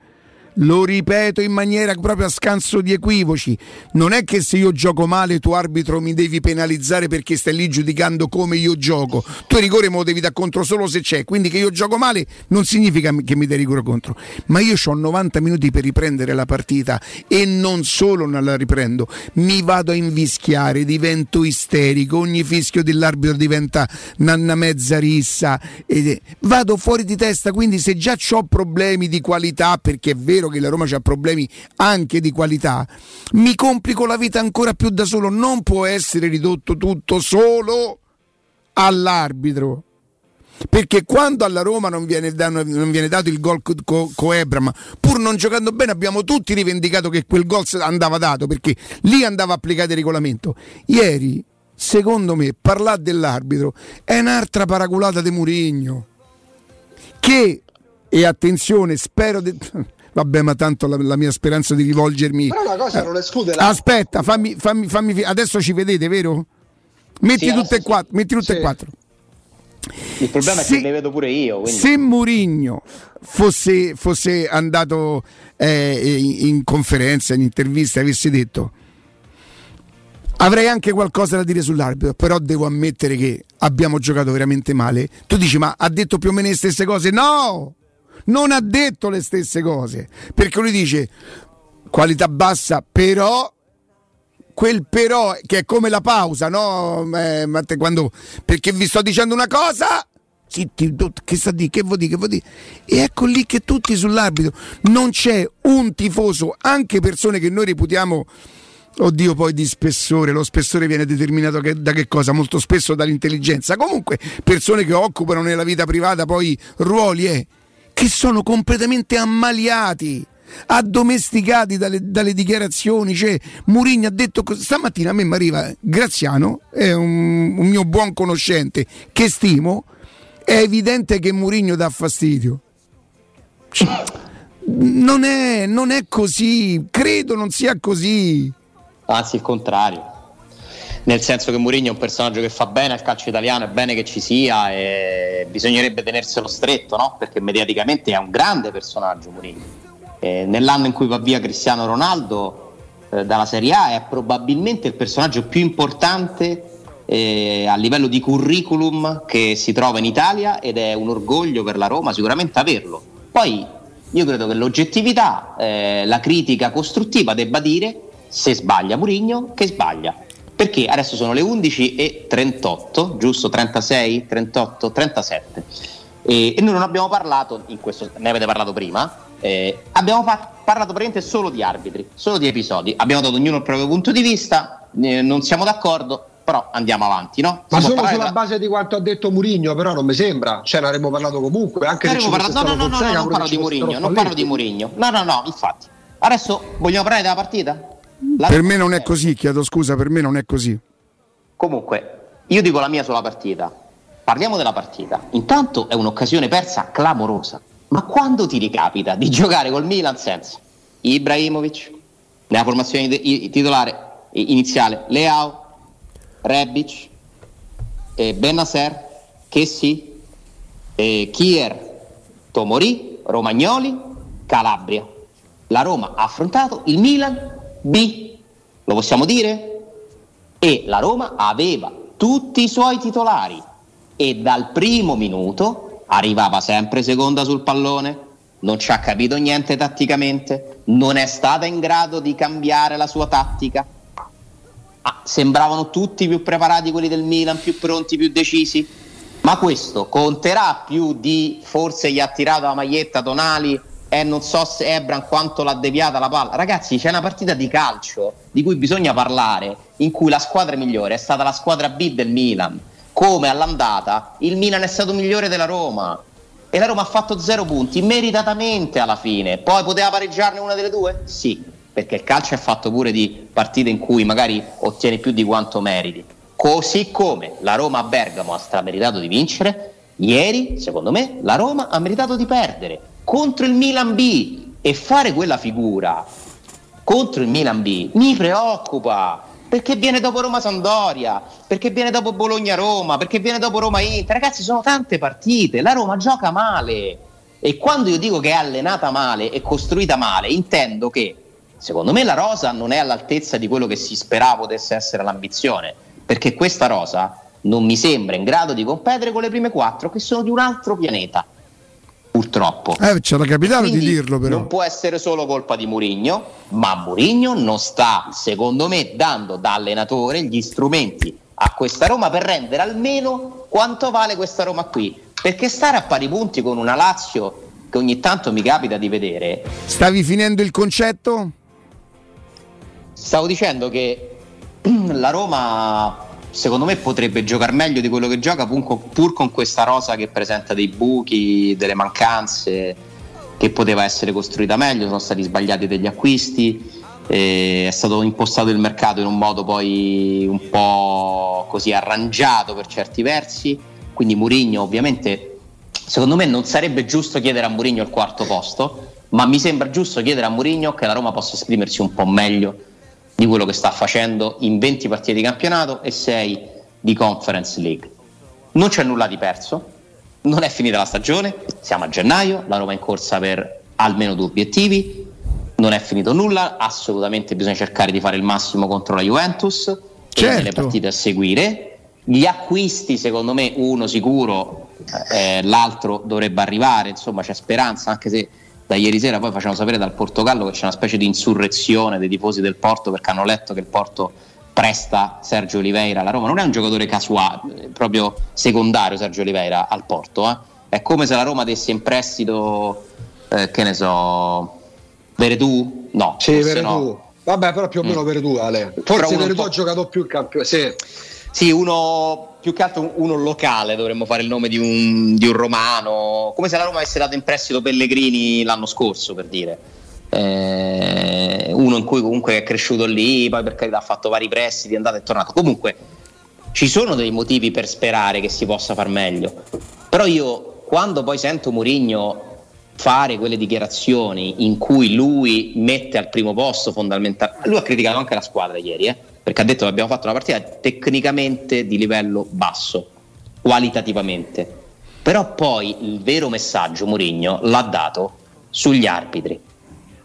lo ripeto in maniera proprio a scanso di equivoci, non è che se io gioco male tu arbitro mi devi penalizzare perché stai lì giudicando come io gioco, tu rigore me lo devi dare contro solo se c'è, quindi che io gioco male non significa che mi dai rigore contro, ma io ho 90 minuti per riprendere la partita e non solo non la riprendo, mi vado a invischiare, divento isterico, ogni fischio dell'arbitro diventa una mezza rissa, vado fuori di testa, quindi se già ho problemi di qualità perché è vero che la Roma ha problemi anche di qualità, mi complico la vita ancora più da solo. Non può essere ridotto tutto solo all'arbitro. Perché quando alla Roma non viene, non viene dato il gol co, co Ebram, pur non giocando bene, abbiamo tutti rivendicato che quel gol andava dato perché lì andava applicato il regolamento. Ieri, secondo me, parlare dell'arbitro è un'altra paraculata di Murigno. Che, e attenzione, spero. De... Vabbè, ma tanto la, la, mia speranza di rivolgermi. Però una cosa non esclude la... Aspetta, fammi, fammi, fammi, adesso ci vedete, vero? Metti sì, tutte e quattro. Sì. Metti tutte e quattro. Il problema se, è che le vedo pure io. Quindi. Se Murigno fosse, fosse andato eh, in, in conferenza, in intervista, avesse detto avrei anche qualcosa da dire sull'arbitro, però devo ammettere che abbiamo giocato veramente male. Tu dici, ma ha detto più o meno le stesse cose? No! Non ha detto le stesse cose, perché lui dice qualità bassa, però quel però che è come la pausa, no? Eh, quando, perché vi sto dicendo una cosa, zitti, che sta di, che vuol dire, che vuol dire? E ecco lì che tutti sull'arbitro non c'è un tifoso, anche persone che noi reputiamo Oddio, poi di spessore, lo spessore viene determinato che, da che cosa? Molto spesso dall'intelligenza. Comunque, persone che occupano nella vita privata poi ruoli, eh che sono completamente ammaliati addomesticati dalle, dalle, dichiarazioni. Cioè, Murigno ha detto stamattina a me mi arriva Graziano, è un, un, mio buon conoscente che stimo. È evidente che Murigno dà fastidio. Cioè, non, è, non è così, credo non sia così. Anzi, il contrario nel senso che Mourinho è un personaggio che fa bene al calcio italiano, è bene che ci sia e bisognerebbe tenerselo stretto, no? perché mediaticamente è un grande personaggio Mourinho. nell'anno in cui va via Cristiano Ronaldo eh, dalla Serie A è probabilmente il personaggio più importante eh, a livello di curriculum che si trova in Italia ed è un orgoglio per la Roma sicuramente averlo. Poi io credo che l'oggettività, eh, la critica costruttiva debba dire se sbaglia Murigno che sbaglia. Perché adesso sono le 11 e 38, giusto? 36, 38, 37. E, e noi non abbiamo parlato, questo, ne avete parlato prima, eh, abbiamo fa- parlato praticamente solo di arbitri, solo di episodi. Abbiamo dato ognuno il proprio punto di vista, eh, non siamo d'accordo, però andiamo avanti, no? Ma solo sulla da... base di quanto ha detto Murigno, però non mi sembra, cioè ne avremmo parlato comunque, anche se parlato... No, no, no, no, no, non parlo di Murigno, non parlo di Murigno. No, no, no, infatti. Adesso vogliamo parlare della partita? La per me non è così, chiedo scusa, per me non è così. Comunque, io dico la mia sulla partita. Parliamo della partita. Intanto è un'occasione persa clamorosa. Ma quando ti ricapita di giocare col Milan senza Ibrahimovic, nella formazione titolare iniziale, Leao, Rebic, eh, Benasser, Chessi, eh, Kier, Tomori, Romagnoli, Calabria. La Roma ha affrontato il Milan B, lo possiamo dire? E la Roma aveva tutti i suoi titolari e dal primo minuto arrivava sempre seconda sul pallone, non ci ha capito niente tatticamente, non è stata in grado di cambiare la sua tattica. Ah, sembravano tutti più preparati quelli del Milan, più pronti, più decisi. Ma questo conterà più di forse gli ha tirato la maglietta Tonali e non so se Ebran quanto l'ha deviata la palla. Ragazzi, c'è una partita di calcio di cui bisogna parlare, in cui la squadra migliore è stata la squadra B del Milan. Come all'andata il Milan è stato migliore della Roma e la Roma ha fatto zero punti meritatamente alla fine. Poi poteva pareggiarne una delle due? Sì, perché il calcio è fatto pure di partite in cui magari ottieni più di quanto meriti. Così come la Roma a Bergamo ha strameritato di vincere, ieri, secondo me, la Roma ha meritato di perdere contro il Milan B e fare quella figura contro il Milan B mi preoccupa perché viene dopo Roma Sandoria, perché viene dopo Bologna Roma, perché viene dopo Roma Inter. Ragazzi, sono tante partite, la Roma gioca male. E quando io dico che è allenata male e costruita male, intendo che secondo me la rosa non è all'altezza di quello che si sperava potesse essere l'ambizione, perché questa rosa non mi sembra in grado di competere con le prime quattro che sono di un altro pianeta purtroppo. Eh, c'era capitato di dirlo però. Non può essere solo colpa di Murigno, ma Murigno non sta, secondo me, dando da allenatore gli strumenti a questa Roma per rendere almeno quanto vale questa Roma qui. Perché stare a pari punti con una Lazio che ogni tanto mi capita di vedere. Stavi finendo il concetto? Stavo dicendo che [CLEARS THROAT] la Roma secondo me potrebbe giocare meglio di quello che gioca pur con questa rosa che presenta dei buchi, delle mancanze, che poteva essere costruita meglio, sono stati sbagliati degli acquisti, è stato impostato il mercato in un modo poi un po' così arrangiato per certi versi, quindi Murigno ovviamente secondo me non sarebbe giusto chiedere a Murigno il quarto posto, ma mi sembra giusto chiedere a Murigno che la Roma possa esprimersi un po' meglio di quello che sta facendo in 20 partite di campionato e 6 di Conference League. Non c'è nulla di perso, non è finita la stagione, siamo a gennaio, la Roma è in corsa per almeno due obiettivi, non è finito nulla, assolutamente bisogna cercare di fare il massimo contro la Juventus certo. e nelle partite a seguire. Gli acquisti, secondo me, uno sicuro, eh, l'altro dovrebbe arrivare, insomma c'è speranza, anche se da ieri sera poi facciamo sapere dal Portogallo che c'è una specie di insurrezione dei tifosi del Porto perché hanno letto che il Porto presta Sergio Oliveira alla Roma. Non è un giocatore casuale, proprio secondario Sergio Oliveira al Porto. Eh. È come se la Roma desse in prestito, eh, che ne so, Veretù? No. Sì, Veretù. No. Vabbè, però più o meno mm. Veretù, Ale. Forse Veretù ha giocato più il campione. Sì. Sì, uno più che altro uno locale, dovremmo fare il nome di un, di un romano, come se la Roma avesse dato in prestito Pellegrini l'anno scorso, per dire. Eh, uno in cui comunque è cresciuto lì, poi per carità ha fatto vari prestiti, è andato e tornato. Comunque ci sono dei motivi per sperare che si possa far meglio. Però io quando poi sento Murigno fare quelle dichiarazioni in cui lui mette al primo posto fondamentalmente, lui ha criticato anche la squadra ieri, eh? Perché ha detto che abbiamo fatto una partita tecnicamente di livello basso, qualitativamente. Però poi il vero messaggio Mourinho l'ha dato sugli arbitri.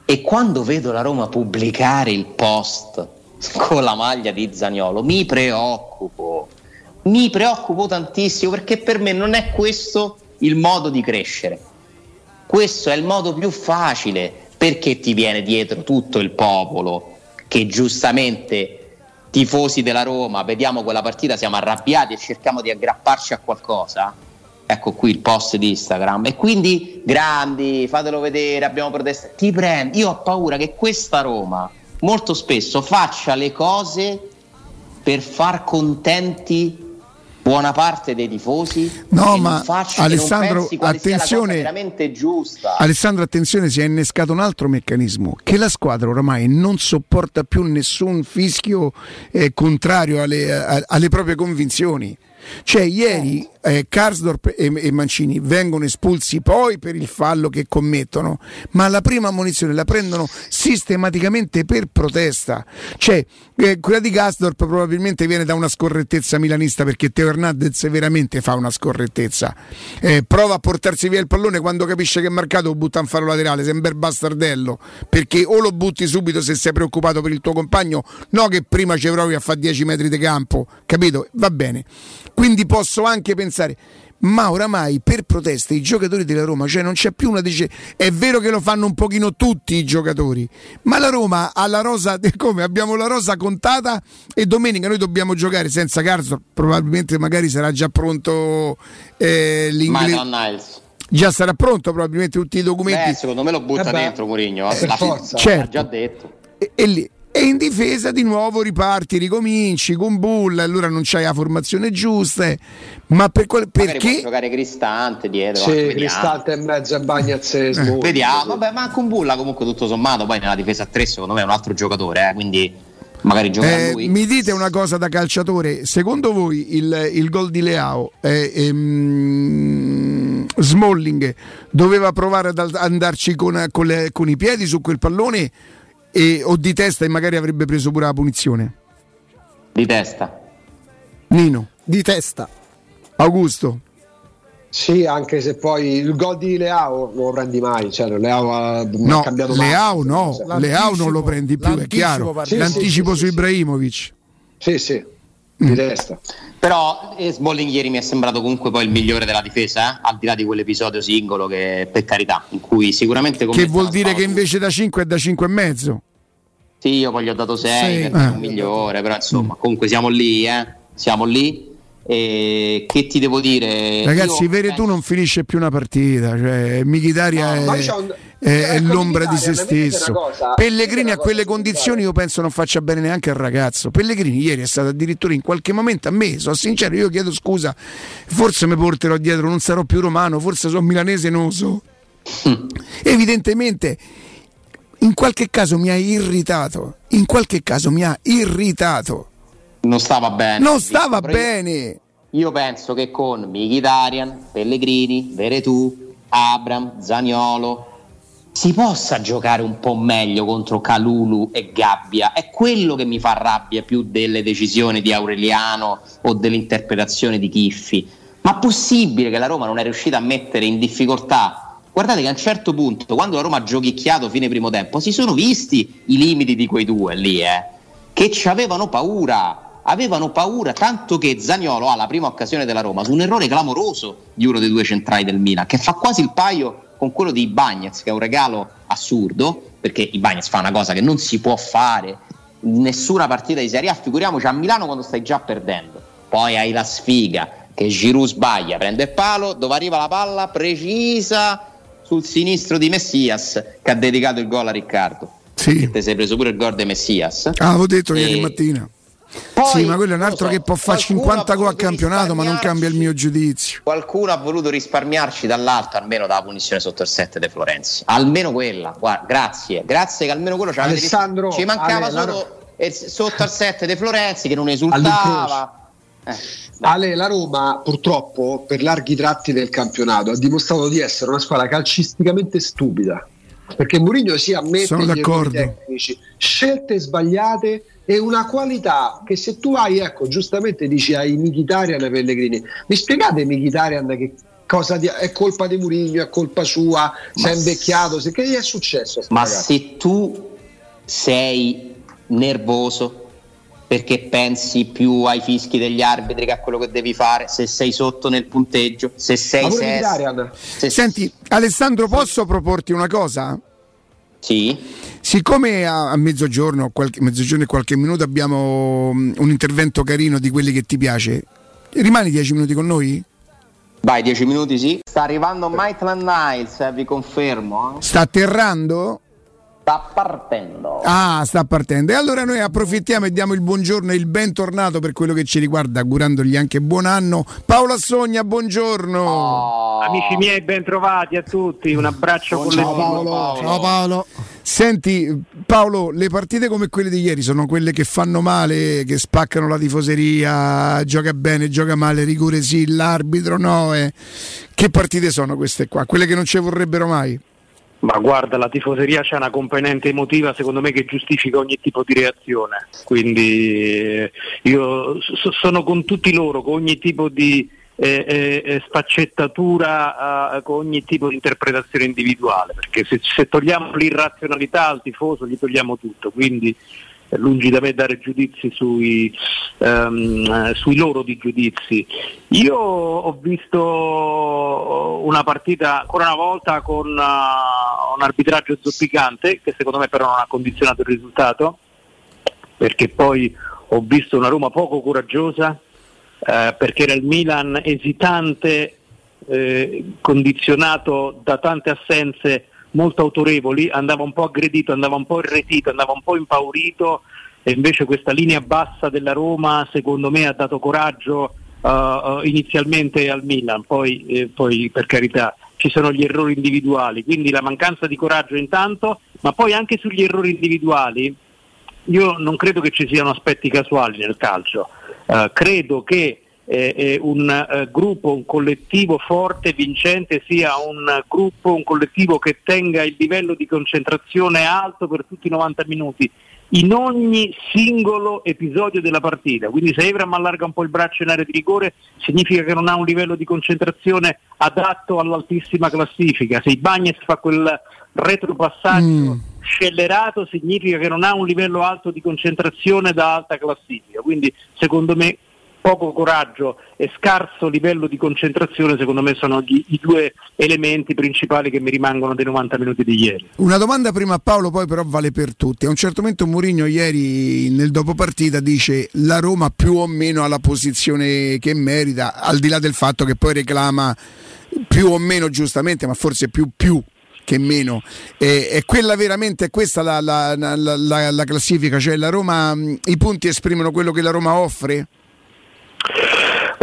E quando vedo la Roma pubblicare il post con la maglia di Zagnolo, mi preoccupo. Mi preoccupo tantissimo perché per me non è questo il modo di crescere. Questo è il modo più facile perché ti viene dietro tutto il popolo che giustamente tifosi della Roma, vediamo quella partita, siamo arrabbiati e cerchiamo di aggrapparci a qualcosa. Ecco qui il post di Instagram. E quindi grandi, fatelo vedere, abbiamo protestato. Ti prendo. Io ho paura che questa Roma molto spesso faccia le cose per far contenti buona parte dei tifosi no ma Alessandro attenzione. veramente giusta. Alessandro attenzione si è innescato un altro meccanismo che la squadra oramai non sopporta più nessun fischio eh, contrario alle, a, alle proprie convinzioni. Cioè ieri eh, Karsdorp e, e, Mancini vengono espulsi poi per il fallo che commettono, ma la prima ammonizione la prendono sistematicamente per protesta. Cioè, eh, quella di Karsdorp probabilmente viene da una scorrettezza milanista perché Teo Hernandez veramente fa una scorrettezza. Eh, prova a portarsi via il pallone quando capisce che è marcato lo butta in faro laterale, sembra il bastardello, perché o lo butti subito se sei preoccupato per il tuo compagno, no che prima ci provi a fare 10 metri di campo, capito? Va bene. Quindi posso anche pensare, ma oramai per proteste i giocatori della Roma, cioè non c'è più una dice è vero che lo fanno un pochino tutti i giocatori, ma la Roma ha la rosa [LAUGHS] come abbiamo la rosa contata e domenica noi dobbiamo giocare senza Carso, probabilmente magari sarà già pronto eh, l'inglese. Già sarà pronto probabilmente tutti i documenti. Beh, secondo me lo butta eh dentro Mourinho, eh, l'ha certo. già detto. E, e lì e in difesa di nuovo riparti, ricominci con Bull, allora non c'hai la formazione giusta. Ma per quale, perché giocare Cristante dietro? Sì, Cristante e mezzo e Bagnazzese. Eh. Vediamo, vabbè, ma con Bulla comunque tutto sommato, poi nella difesa a 3 secondo me è un altro giocatore, eh, quindi magari gioca eh, lui. Mi dite una cosa da calciatore, secondo voi il, il gol di Leao è, ehm, Smalling doveva provare ad andarci con, con, le, con i piedi su quel pallone? E, o di testa e magari avrebbe preso pure la punizione? Di testa. Nino. Di testa. Augusto. Sì, anche se poi il gol di Leao non lo prendi mai, cioè Leao ha, no, cambiato Leao no, Leao non lo prendi più, è chiaro. Sì, L'anticipo sì, sì, su Ibrahimovic. Sì, sì, di mm. testa. Però eh, Smalling ieri mi è sembrato comunque poi il migliore della difesa, eh? al di là di quell'episodio singolo che per carità, in cui sicuramente... Che vuol dire che invece da 5 è da 5 e mezzo? Sì, io poi gli ho dato 6 perché è un migliore, però insomma mm. comunque siamo lì, eh? siamo lì. E che ti devo dire? Ragazzi, Vere tu non finisce più una partita, cioè Michitaria no, è. È, è l'ombra di se stesso. Cosa, Pellegrini a quelle condizioni io penso non faccia bene neanche al ragazzo. Pellegrini ieri è stato addirittura in qualche momento a me, sono sincero, io chiedo scusa, forse mi porterò dietro, non sarò più romano, forse sono milanese, non lo so. Mm. Evidentemente in qualche caso mi ha irritato, in qualche caso mi ha irritato non stava bene. Non stava bene. Io penso che con Mkhitaryan, Pellegrini, Veretù, Abram, Zaniolo si possa giocare un po' meglio contro Calulu e Gabbia. È quello che mi fa rabbia più delle decisioni di Aureliano o dell'interpretazione di Chiffi. Ma possibile che la Roma non è riuscita a mettere in difficoltà? Guardate che a un certo punto, quando la Roma ha giochicchiato fine primo tempo, si sono visti i limiti di quei due lì, eh, che ci avevano paura avevano paura tanto che Zagnolo ha la prima occasione della Roma su un errore clamoroso di uno dei due centrali del Milan che fa quasi il paio con quello di Bagnez che è un regalo assurdo perché i Bagnez fa una cosa che non si può fare. In nessuna partita di Serie A figuriamoci a Milano quando stai già perdendo. Poi hai la sfiga che Giroud sbaglia prende il palo dove arriva la palla precisa sul sinistro di Messias che ha dedicato il gol a Riccardo. Sì. ti sei preso pure il gol di Messias. Ah, avevo detto e... ieri mattina poi, sì, ma quello è un altro so, che può fare 50 gol a campionato, ma non cambia il mio giudizio. Qualcuno ha voluto risparmiarci dall'alto almeno dalla punizione sotto il 7 De Florenzi. Almeno quella, guarda, grazie, grazie che almeno quello c'era. Alessandro, ci mancava Ale, solo la... sotto al 7 De Florenzi che non esultava. Eh, Ale, la Roma purtroppo per larghi tratti del campionato ha dimostrato di essere una squadra calcisticamente stupida perché Mourinho si ammette Sono d'accordo. tecnici, scelte sbagliate e una qualità che se tu hai, ecco, giustamente dici hai Michitarian e Pellegrini. Mi spiegate Michitarian che cosa di, è colpa di Murigno, è colpa sua, si è invecchiato, se, che gli è successo? Ma ragazzo? se tu sei nervoso perché pensi più ai fischi degli arbitri che a quello che devi fare, se sei sotto nel punteggio, se sei sesto. Se Senti, Alessandro, posso proporti una cosa? Sì. Siccome a, a mezzogiorno, qualche, mezzogiorno e qualche minuto abbiamo um, un intervento carino di quelli che ti piace, rimani dieci minuti con noi? Vai, dieci minuti sì. Sta arrivando Maitland Niles, eh, vi confermo. Eh. Sta atterrando? Sta partendo. Ah, sta partendo. E allora noi approfittiamo e diamo il buongiorno e il bentornato per quello che ci riguarda, augurandogli anche buon anno. Paola Sogna, buongiorno. Oh. Amici miei, bentrovati a tutti. Un abbraccio con Ciao Paolo. Paolo. Ciao Paolo. Senti Paolo, le partite come quelle di ieri sono quelle che fanno male, che spaccano la tifoseria, gioca bene, gioca male, rigore sì, l'arbitro no. Eh. Che partite sono queste qua? Quelle che non ci vorrebbero mai? Ma guarda, la tifoseria c'è una componente emotiva secondo me che giustifica ogni tipo di reazione, quindi eh, io sono con tutti loro, con ogni tipo di eh, eh, eh sfaccettatura, con ogni tipo di interpretazione individuale, perché se, se togliamo l'irrazionalità al tifoso gli togliamo tutto, quindi lungi da me dare giudizi sui, um, sui loro di giudizi. Io ho visto una partita ancora una volta con uh, un arbitraggio zoppicante che secondo me però non ha condizionato il risultato perché poi ho visto una Roma poco coraggiosa eh, perché era il Milan esitante, eh, condizionato da tante assenze molto autorevoli, andava un po' aggredito, andava un po' irretito, andava un po' impaurito. E invece questa linea bassa della Roma secondo me ha dato coraggio uh, inizialmente al Milan, poi, eh, poi per carità ci sono gli errori individuali, quindi la mancanza di coraggio intanto, ma poi anche sugli errori individuali. Io non credo che ci siano aspetti casuali nel calcio, uh, credo che eh, un eh, gruppo, un collettivo forte, vincente, sia un gruppo, un collettivo che tenga il livello di concentrazione alto per tutti i 90 minuti in ogni singolo episodio della partita. Quindi se Evram allarga un po' il braccio in area di rigore significa che non ha un livello di concentrazione adatto all'altissima classifica. Se Bagnets fa quel retropassaggio mm. scellerato significa che non ha un livello alto di concentrazione da alta classifica. Quindi secondo me poco coraggio e scarso livello di concentrazione secondo me sono gli, i due elementi principali che mi rimangono dei 90 minuti di ieri. Una domanda prima a Paolo, poi però vale per tutti. A un certo momento Mourinho ieri nel dopopartita dice la Roma più o meno ha la posizione che merita, al di là del fatto che poi reclama più o meno giustamente, ma forse più più che meno. E, è quella veramente, è questa la, la, la, la, classifica, cioè la Roma, i punti esprimono quello che la Roma offre?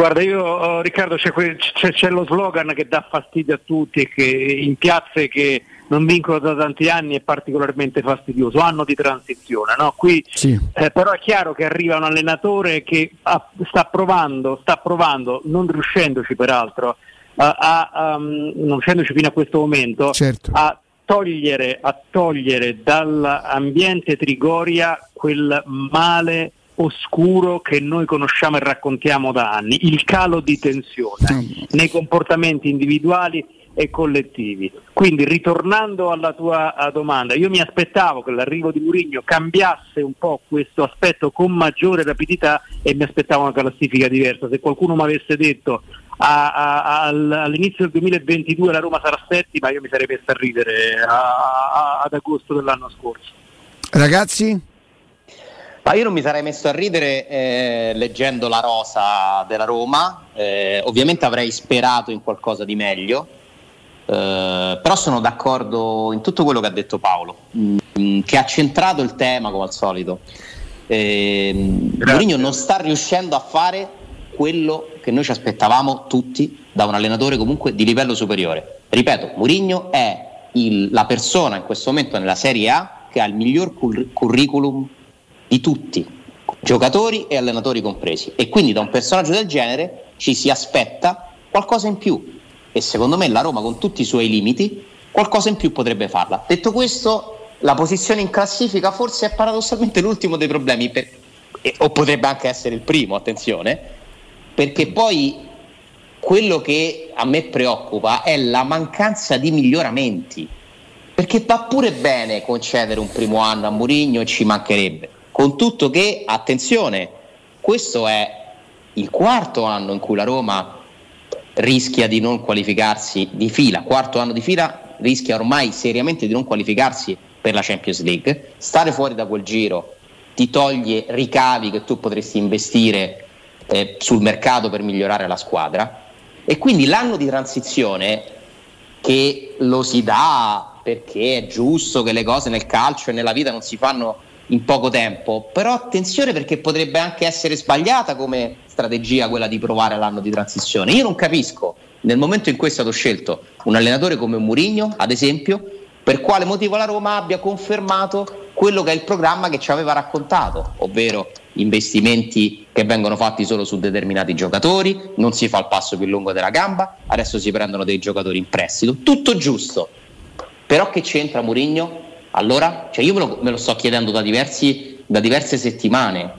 Guarda, io oh, Riccardo c'è, c'è, c'è, lo slogan che dà fastidio a tutti e che in piazze che non vincono da tanti anni è particolarmente fastidioso, anno di transizione. No? Qui sì. eh, però è chiaro che arriva un allenatore che ha, sta provando, sta provando, non riuscendoci peraltro, a, a, um, non riuscendoci fino a questo momento, certo. a togliere, a togliere dall'ambiente Trigoria quel male oscuro che noi conosciamo e raccontiamo da anni, il calo di tensione mm. nei comportamenti individuali e collettivi. Quindi ritornando alla tua domanda, io mi aspettavo che l'arrivo di Murigno cambiasse un po' questo aspetto con maggiore rapidità e mi aspettavo una classifica diversa. Se qualcuno mi avesse detto a, a, all'inizio del 2022 la Roma sarà settima, io mi sarei messo a ridere a, ad agosto dell'anno scorso. Ragazzi? Ma io non mi sarei messo a ridere eh, leggendo la rosa della Roma, eh, ovviamente avrei sperato in qualcosa di meglio, eh, però sono d'accordo in tutto quello che ha detto Paolo, mh, mm, che ha centrato il tema come al solito. Eh, Mourinho non sta riuscendo a fare quello che noi ci aspettavamo tutti da un allenatore comunque di livello superiore. Ripeto, Mourinho è il, la persona in questo momento nella Serie A che ha il miglior cur- curriculum di tutti, giocatori e allenatori compresi. E quindi da un personaggio del genere ci si aspetta qualcosa in più. E secondo me la Roma, con tutti i suoi limiti, qualcosa in più potrebbe farla. Detto questo, la posizione in classifica forse è paradossalmente l'ultimo dei problemi, per, o potrebbe anche essere il primo, attenzione, perché poi quello che a me preoccupa è la mancanza di miglioramenti. Perché va pure bene concedere un primo anno a Mourinho e ci mancherebbe. Con tutto che, attenzione, questo è il quarto anno in cui la Roma rischia di non qualificarsi di fila, quarto anno di fila rischia ormai seriamente di non qualificarsi per la Champions League, stare fuori da quel giro ti toglie ricavi che tu potresti investire eh, sul mercato per migliorare la squadra. E quindi l'anno di transizione che lo si dà perché è giusto che le cose nel calcio e nella vita non si fanno in poco tempo, però attenzione perché potrebbe anche essere sbagliata come strategia quella di provare l'anno di transizione. Io non capisco nel momento in cui è stato scelto un allenatore come Mourinho, ad esempio, per quale motivo la Roma abbia confermato quello che è il programma che ci aveva raccontato, ovvero investimenti che vengono fatti solo su determinati giocatori, non si fa il passo più lungo della gamba, adesso si prendono dei giocatori in prestito, tutto giusto. Però che c'entra Mourinho? Allora, cioè io me lo, me lo sto chiedendo da, diversi, da diverse settimane,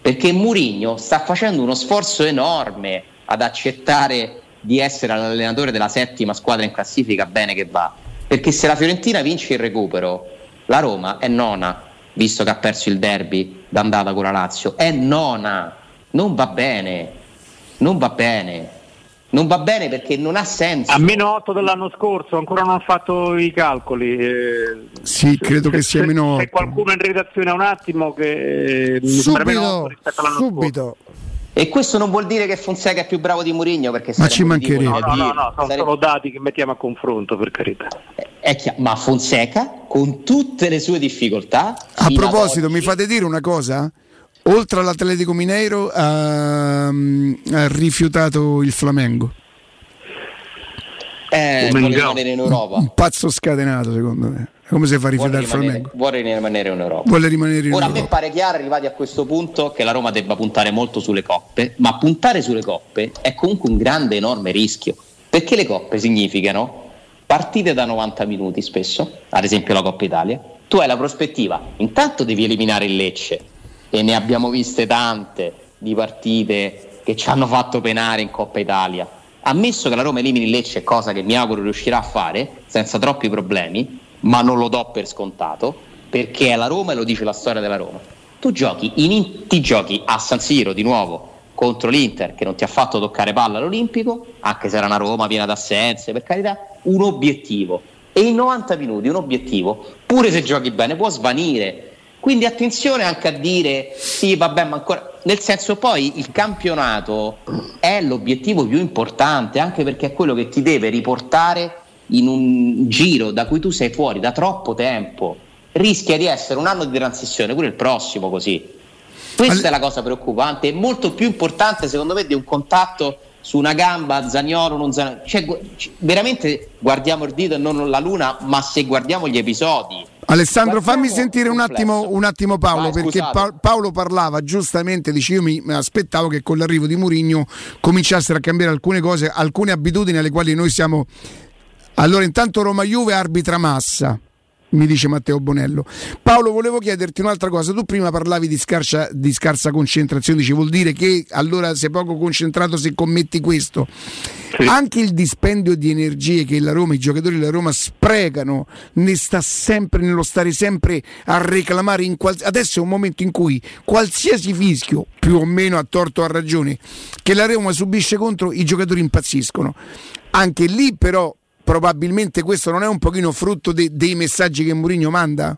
perché Mourinho sta facendo uno sforzo enorme ad accettare di essere l'allenatore della settima squadra in classifica, bene che va. Perché se la Fiorentina vince il recupero, la Roma è nona, visto che ha perso il derby d'andata con la Lazio, è nona, non va bene, non va bene non va bene perché non ha senso. A meno 8 dell'anno scorso, ancora non ho fatto i calcoli. Eh, sì, credo che sia meno 8. C'è qualcuno in redazione un attimo che eh, subito, mi meno 8 rispetto all'anno subito. scorso. E questo non vuol dire che Fonseca è più bravo di Mourinho perché Ma ci mancherebbe. No, no, no, no sono sarebbe... solo dati che mettiamo a confronto per carità. È chiaro, ma Fonseca con tutte le sue difficoltà A proposito, oggi... mi fate dire una cosa? Oltre all'Atletico Mineiro ha, ha rifiutato il Flamengo. Eh, vuole rimanere in Europa. Un pazzo scatenato, secondo me. Come si fa a rifiutare il Flamengo? Vuole rimanere in Europa. Vuole rimanere in Ora Europa. a me pare chiaro, arrivati a questo punto, che la Roma debba puntare molto sulle coppe, ma puntare sulle coppe è comunque un grande, enorme rischio. Perché le coppe significano partite da 90 minuti spesso, ad esempio la Coppa Italia. Tu hai la prospettiva, intanto devi eliminare il Lecce, e ne abbiamo viste tante di partite che ci hanno fatto penare in Coppa Italia. Ammesso che la Roma elimini Lecce, cosa che mi auguro riuscirà a fare senza troppi problemi, ma non lo do per scontato, perché è la Roma e lo dice la storia della Roma. Tu giochi, in, ti giochi a San Siro di nuovo contro l'Inter che non ti ha fatto toccare palla all'Olimpico, anche se era una Roma piena d'assenze, per carità, un obiettivo. E in 90 minuti un obiettivo, pure se giochi bene, può svanire quindi attenzione anche a dire sì, vabbè, ma ancora. Nel senso, poi il campionato è l'obiettivo più importante, anche perché è quello che ti deve riportare in un giro da cui tu sei fuori da troppo tempo. Rischia di essere un anno di transizione, pure il prossimo così. Questa è la cosa preoccupante, è molto più importante secondo me di un contatto su una gamba, Zagnolo, non Zagnolo. Cioè, veramente guardiamo il dito e non la luna, ma se guardiamo gli episodi Alessandro, fammi sentire un attimo, un attimo Paolo, Vai, perché pa- Paolo parlava giustamente, dice io mi aspettavo che con l'arrivo di Murigno cominciassero a cambiare alcune cose, alcune abitudini alle quali noi siamo... Allora intanto Roma Juve arbitra Massa mi dice Matteo Bonello. Paolo, volevo chiederti un'altra cosa. Tu prima parlavi di scarsa, di scarsa concentrazione, dici vuol dire che allora sei poco concentrato se commetti questo. Sì. Anche il dispendio di energie che la Roma, i giocatori della Roma sprecano, ne sta sempre nello stare sempre a reclamare. Qual- Adesso è un momento in cui qualsiasi fischio, più o meno a torto o a ragione, che la Roma subisce contro, i giocatori impazziscono. Anche lì però probabilmente questo non è un pochino frutto de- dei messaggi che Mourinho manda?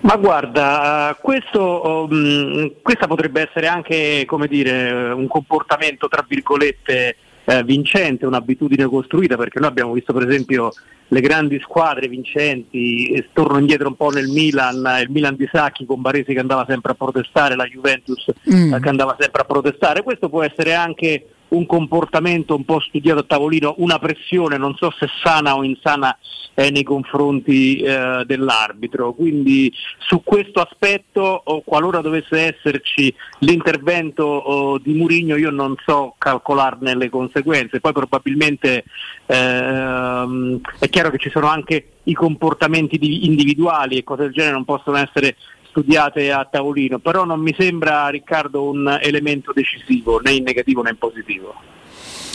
Ma guarda, questo, um, questa potrebbe essere anche dire, un comportamento tra virgolette eh, vincente, un'abitudine costruita, perché noi abbiamo visto per esempio le grandi squadre vincenti, torno indietro un po' nel Milan, il Milan di Sacchi con Baresi che andava sempre a protestare, la Juventus mm. eh, che andava sempre a protestare, questo può essere anche un comportamento un po' studiato a tavolino, una pressione, non so se sana o insana eh, nei confronti eh, dell'arbitro. Quindi su questo aspetto, oh, qualora dovesse esserci l'intervento oh, di Murigno, io non so calcolarne le conseguenze. Poi probabilmente ehm, è chiaro che ci sono anche i comportamenti individuali e cose del genere non possono essere studiate a tavolino, però non mi sembra Riccardo un elemento decisivo né in negativo né in positivo.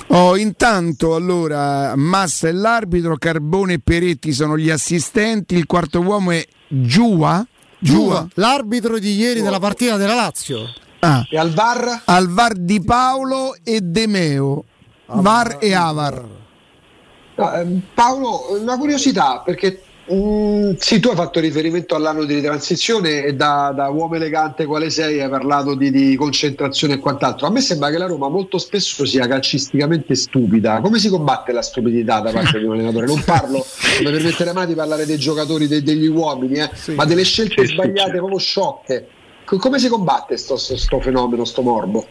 Oh, intanto allora Massa è l'arbitro, Carbone e Peretti sono gli assistenti, il quarto uomo è Giua. Giua, l'arbitro di ieri Giua. della partita della Lazio. Ah. E al VAR? Al VAR di Paolo e Demeo. VAR e Avar. No, eh, Paolo, una curiosità perché Mm, sì, tu hai fatto riferimento all'anno di transizione e da, da uomo elegante quale sei hai parlato di, di, concentrazione e quant'altro. A me sembra che la Roma molto spesso sia calcisticamente stupida. Come si combatte la stupidità da parte di un allenatore? Non [LAUGHS] parlo, mi permetterei mai di parlare dei giocatori, dei, degli uomini, eh, sì. ma delle scelte sì, sbagliate sì, proprio sciocche. Come si combatte questo fenomeno, questo morbo?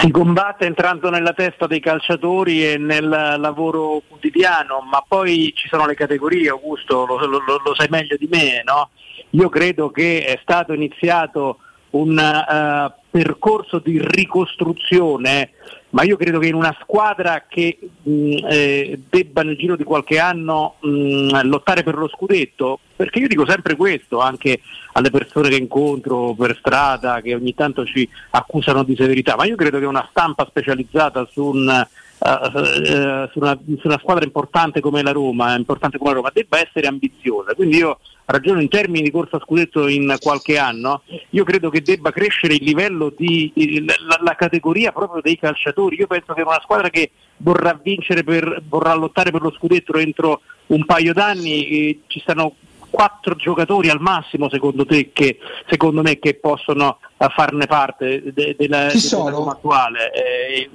Si combatte entrando nella testa dei calciatori e nel lavoro quotidiano, ma poi ci sono le categorie, Augusto, lo, lo, lo sai meglio di me, no? Io credo che è stato iniziato un uh, percorso di ricostruzione, ma io credo che in una squadra che mh, eh, debba nel giro di qualche anno mh, lottare per lo scudetto, perché io dico sempre questo anche alle persone che incontro per strada, che ogni tanto ci accusano di severità, ma io credo che una stampa specializzata su un uh, su, una, su, una, squadra importante come la Roma, importante come la Roma, debba essere ambiziosa. Quindi io ragiono in termini di corsa a scudetto in qualche anno, io credo che debba crescere il livello di la, la categoria proprio dei calciatori. Io penso che una squadra che vorrà vincere per, vorrà lottare per lo scudetto entro un paio d'anni, eh, ci stanno quattro giocatori al massimo secondo te che secondo me che possono farne parte de, de, de della Roma attuale eh,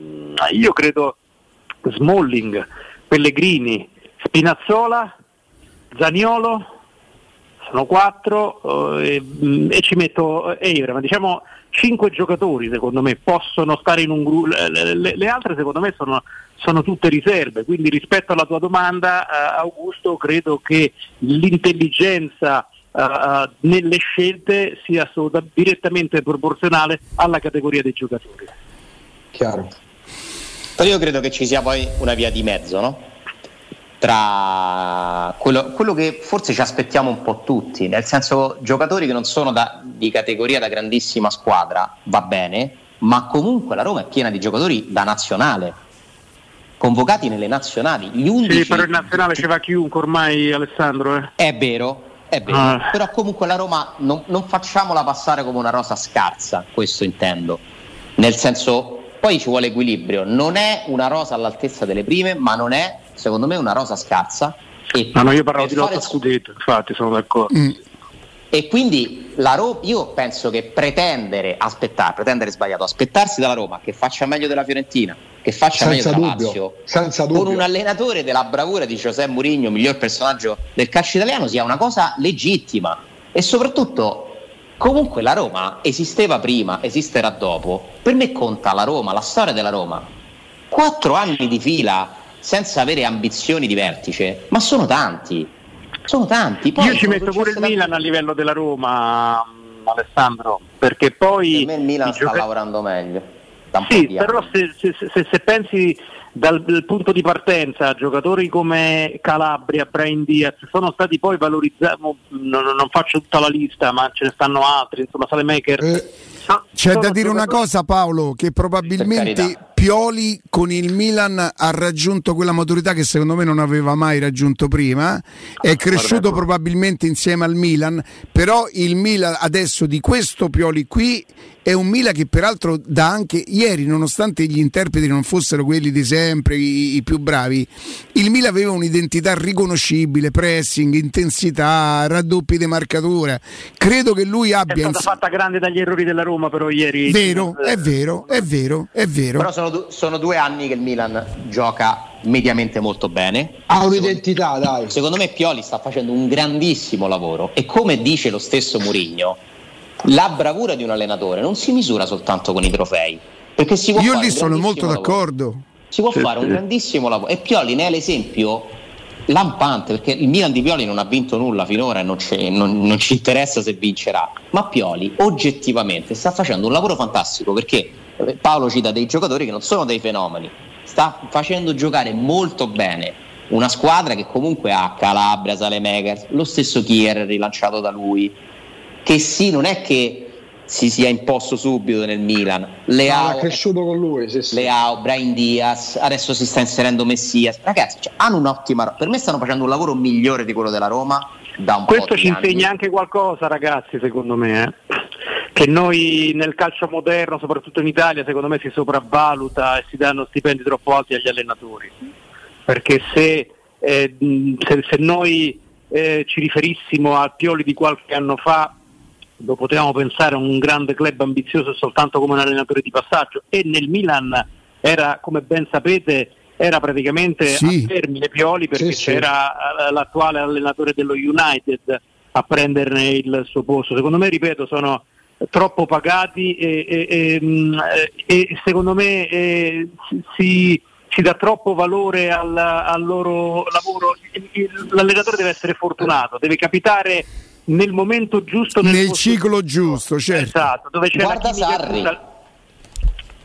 io credo Smalling, Pellegrini, Spinazzola, Zaniolo, sono quattro eh, e, ci metto Eivra, ma diciamo cinque giocatori secondo me possono stare in un gruppo, le, le, le, altre secondo me sono, sono, tutte riserve, quindi rispetto alla tua domanda eh, Augusto credo che l'intelligenza eh, nelle scelte sia direttamente proporzionale alla categoria dei giocatori. Chiaro. Però io credo che ci sia poi una via di mezzo, no? Tra quello, quello, che forse ci aspettiamo un po' tutti, nel senso giocatori che non sono da, di categoria da grandissima squadra, va bene, ma comunque la Roma è piena di giocatori da nazionale, convocati nelle nazionali. Gli 11, sì, però in nazionale ci va chiunque ormai Alessandro. Eh. È vero, è vero, ah. però comunque la Roma non, non facciamola passare come una rosa scarsa, questo intendo. Nel senso, poi ci vuole equilibrio, non è una rosa all'altezza delle prime, ma non è, secondo me, una rosa scarsa. E no, no, io parlavo di lotta scudetto, infatti sono d'accordo. Mm. E quindi la Roma, io penso che pretendere, aspettare, pretendere sbagliato, aspettarsi dalla Roma che faccia meglio della Fiorentina, che faccia senza meglio della Lazio, senza con un allenatore della bravura di Giuseppe Mourinho, miglior personaggio del calcio italiano, sia una cosa legittima. E soprattutto Comunque la Roma esisteva prima, esisterà dopo. Per me conta la Roma, la storia della Roma. Quattro anni di fila senza avere ambizioni di vertice, ma sono tanti. Sono tanti. Poi Io ci metto pure il Milan a livello della Roma, Alessandro, perché poi... Per me il Milan sta gioca... lavorando meglio. Sì, però se, se, se, se pensi dal, dal, punto di partenza giocatori come Calabria, Brain Diaz sono stati poi valorizzati, non, non, faccio tutta la lista ma ce ne stanno altri, insomma Salemaker. Eh, c'è da dire una cosa Paolo, che probabilmente Pioli con il Milan ha raggiunto quella maturità che secondo me non aveva mai raggiunto prima, è cresciuto probabilmente insieme al Milan, però il Milan adesso di questo Pioli qui è un Milan che peraltro da anche ieri, nonostante gli interpreti non fossero quelli di sempre, i, i più bravi, il Milan aveva un'identità riconoscibile, pressing, intensità, raddoppi di marcatura. Credo che lui abbia... È stata fatta grande dagli errori della Roma però ieri. Vero, è vero, è vero, è vero. Però sono, sono due anni che il Milan gioca mediamente molto bene. Ha un'identità, secondo, dai. Secondo me Pioli sta facendo un grandissimo lavoro e come dice lo stesso Murigno, la bravura di un allenatore non si misura soltanto con i trofei. Perché si può Io lì sono molto lavoro. d'accordo. Si può sì, fare sì. un grandissimo lavoro. E Pioli ne è l'esempio lampante perché il Milan di Pioli non ha vinto nulla finora e non, non, non, ci interessa se vincerà. Ma Pioli oggettivamente sta facendo un lavoro fantastico perché eh, Paolo cita dei giocatori che non sono dei fenomeni, sta facendo giocare molto bene una squadra che comunque ha Calabria, Salemakers, lo stesso Kier rilanciato da lui, che sì, non è che si sia imposto subito nel Milan. Leao, no, è cresciuto con lui. Sì, sì. Leao, Brian Diaz, adesso si sta inserendo Messias. Ragazzi, cioè, hanno un'ottima. Per me stanno facendo un lavoro migliore di quello della Roma. Da un Questo ci anni. insegna anche qualcosa, ragazzi, secondo me. Eh? Che noi nel calcio moderno, soprattutto in Italia, secondo me si sopravvaluta e si danno stipendi troppo alti agli allenatori. Perché se, eh, se, se noi eh, ci riferissimo a Pioli di qualche anno fa, lo potevamo pensare a un grande club ambizioso soltanto come un allenatore di passaggio e nel Milan era, come ben sapete, era praticamente sì. a termine Pioli perché sì, c'era sì. l'attuale allenatore dello United a prenderne il suo posto. Secondo me, ripeto, sono troppo pagati e, e, e, mm, e secondo me eh, si, si, dà troppo valore al, al loro lavoro. L'allenatore deve essere fortunato, deve capitare nel momento giusto, nel, nel ciclo giusto, certo. Esatto, dove c'è Guarda la chimica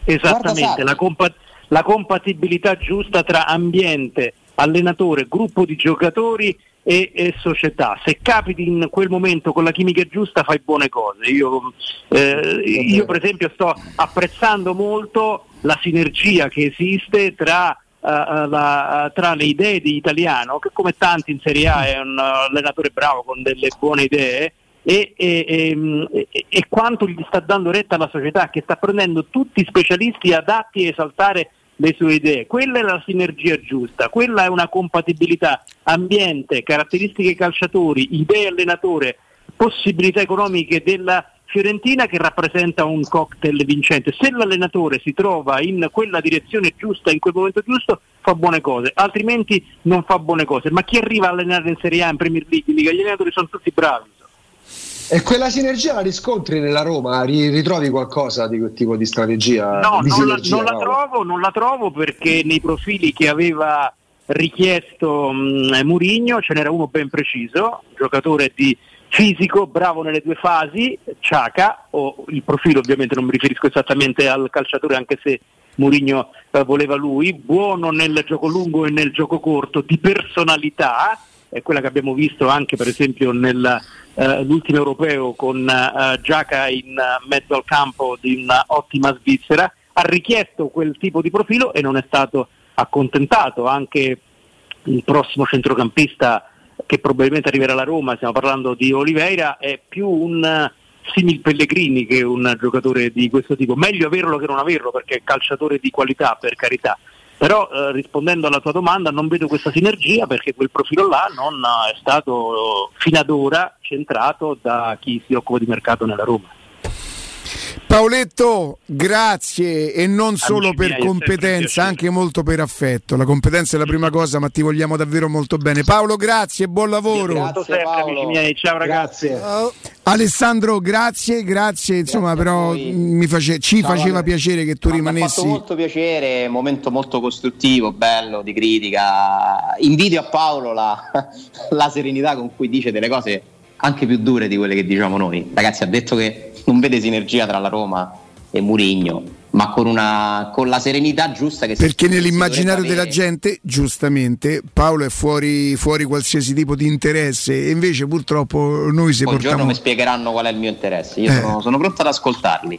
Esattamente, la, compa- la compatibilità giusta tra ambiente, allenatore, gruppo di giocatori e, e, società. Se capiti in quel momento con la chimica giusta fai buone cose. Io, eh, io per esempio sto apprezzando molto la sinergia che esiste tra la, tra le idee di Italiano, che come tanti in Serie A è un allenatore bravo con delle buone idee, e, e, e, e, quanto gli sta dando retta alla società che sta prendendo tutti i specialisti adatti a esaltare le sue idee. Quella è la sinergia giusta, quella è una compatibilità ambiente, caratteristiche calciatori, idee allenatore, possibilità economiche della Fiorentina che rappresenta un cocktail vincente. Se l'allenatore si trova in quella direzione giusta, in quel momento giusto, fa buone cose, altrimenti non fa buone cose. Ma chi arriva a allenare in Serie A, in Premier League, gli allenatori sono tutti bravi. E quella sinergia la riscontri nella Roma? Ritrovi qualcosa di quel tipo di strategia? No, di non, la, non, la trovo, non la trovo perché nei profili che aveva richiesto um, Murigno ce n'era uno ben preciso, giocatore di fisico, bravo nelle due fasi, Ciaca, o il profilo ovviamente non mi riferisco esattamente al calciatore anche se Mourinho eh, voleva lui, buono nel gioco lungo e nel gioco corto, di personalità, è quella che abbiamo visto anche per esempio nell'ultimo eh, europeo con eh, Giaca in mezzo al campo di un'ottima Svizzera, ha richiesto quel tipo di profilo e non è stato accontentato, anche il prossimo centrocampista che probabilmente arriverà alla Roma, stiamo parlando di Oliveira, è più un eh, simil Pellegrini che un giocatore di questo tipo. Meglio averlo che non averlo perché è calciatore di qualità, per carità. Però eh, rispondendo alla tua domanda non vedo questa sinergia perché quel profilo là non è stato fino ad ora centrato da chi si occupa di mercato nella Roma. Paoletto, grazie e non solo Amici per miei, competenza, anche molto per affetto. La competenza è la prima cosa, ma ti vogliamo davvero molto bene. Paolo, grazie, buon lavoro. Grazie, sempre, amici miei. Ciao ragazzi. Grazie. Alessandro, grazie, grazie. Insomma, grazie però face, ci Ciao, faceva vale. piacere che tu no, rimanessi. Mi ha fatto molto piacere, momento molto costruttivo, bello, di critica. Invidio a Paolo la, [LAUGHS] la serenità con cui dice delle cose anche più dure di quelle che diciamo noi. Ragazzi, ha detto che non vede sinergia tra la Roma e Murigno ma con, una, con la serenità giusta che perché nell'immaginario della gente giustamente Paolo è fuori, fuori, qualsiasi tipo di interesse e invece purtroppo noi se portiamo mi spiegheranno qual è il mio interesse. Io eh. sono, sono, pronto ad ascoltarli.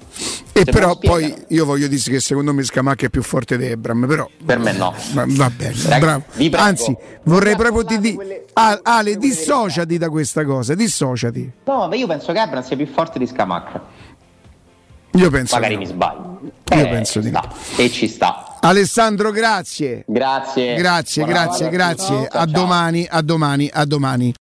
E se però poi io voglio dire che secondo me Scamacca è più forte di Ebram però per me no. Va, va bene Ragazzi, bravo. anzi vorrei proprio ti dire quelle... ah, Ale dissociati da questa cosa dissociati. No ma io penso che Ebram sia più forte di Scamacca io penso Magari mi sbaglio. Io eh, penso di no. E ci sta. Alessandro, grazie. Grazie. Grazie, Buona grazie, grazie. A domani, a domani, a domani.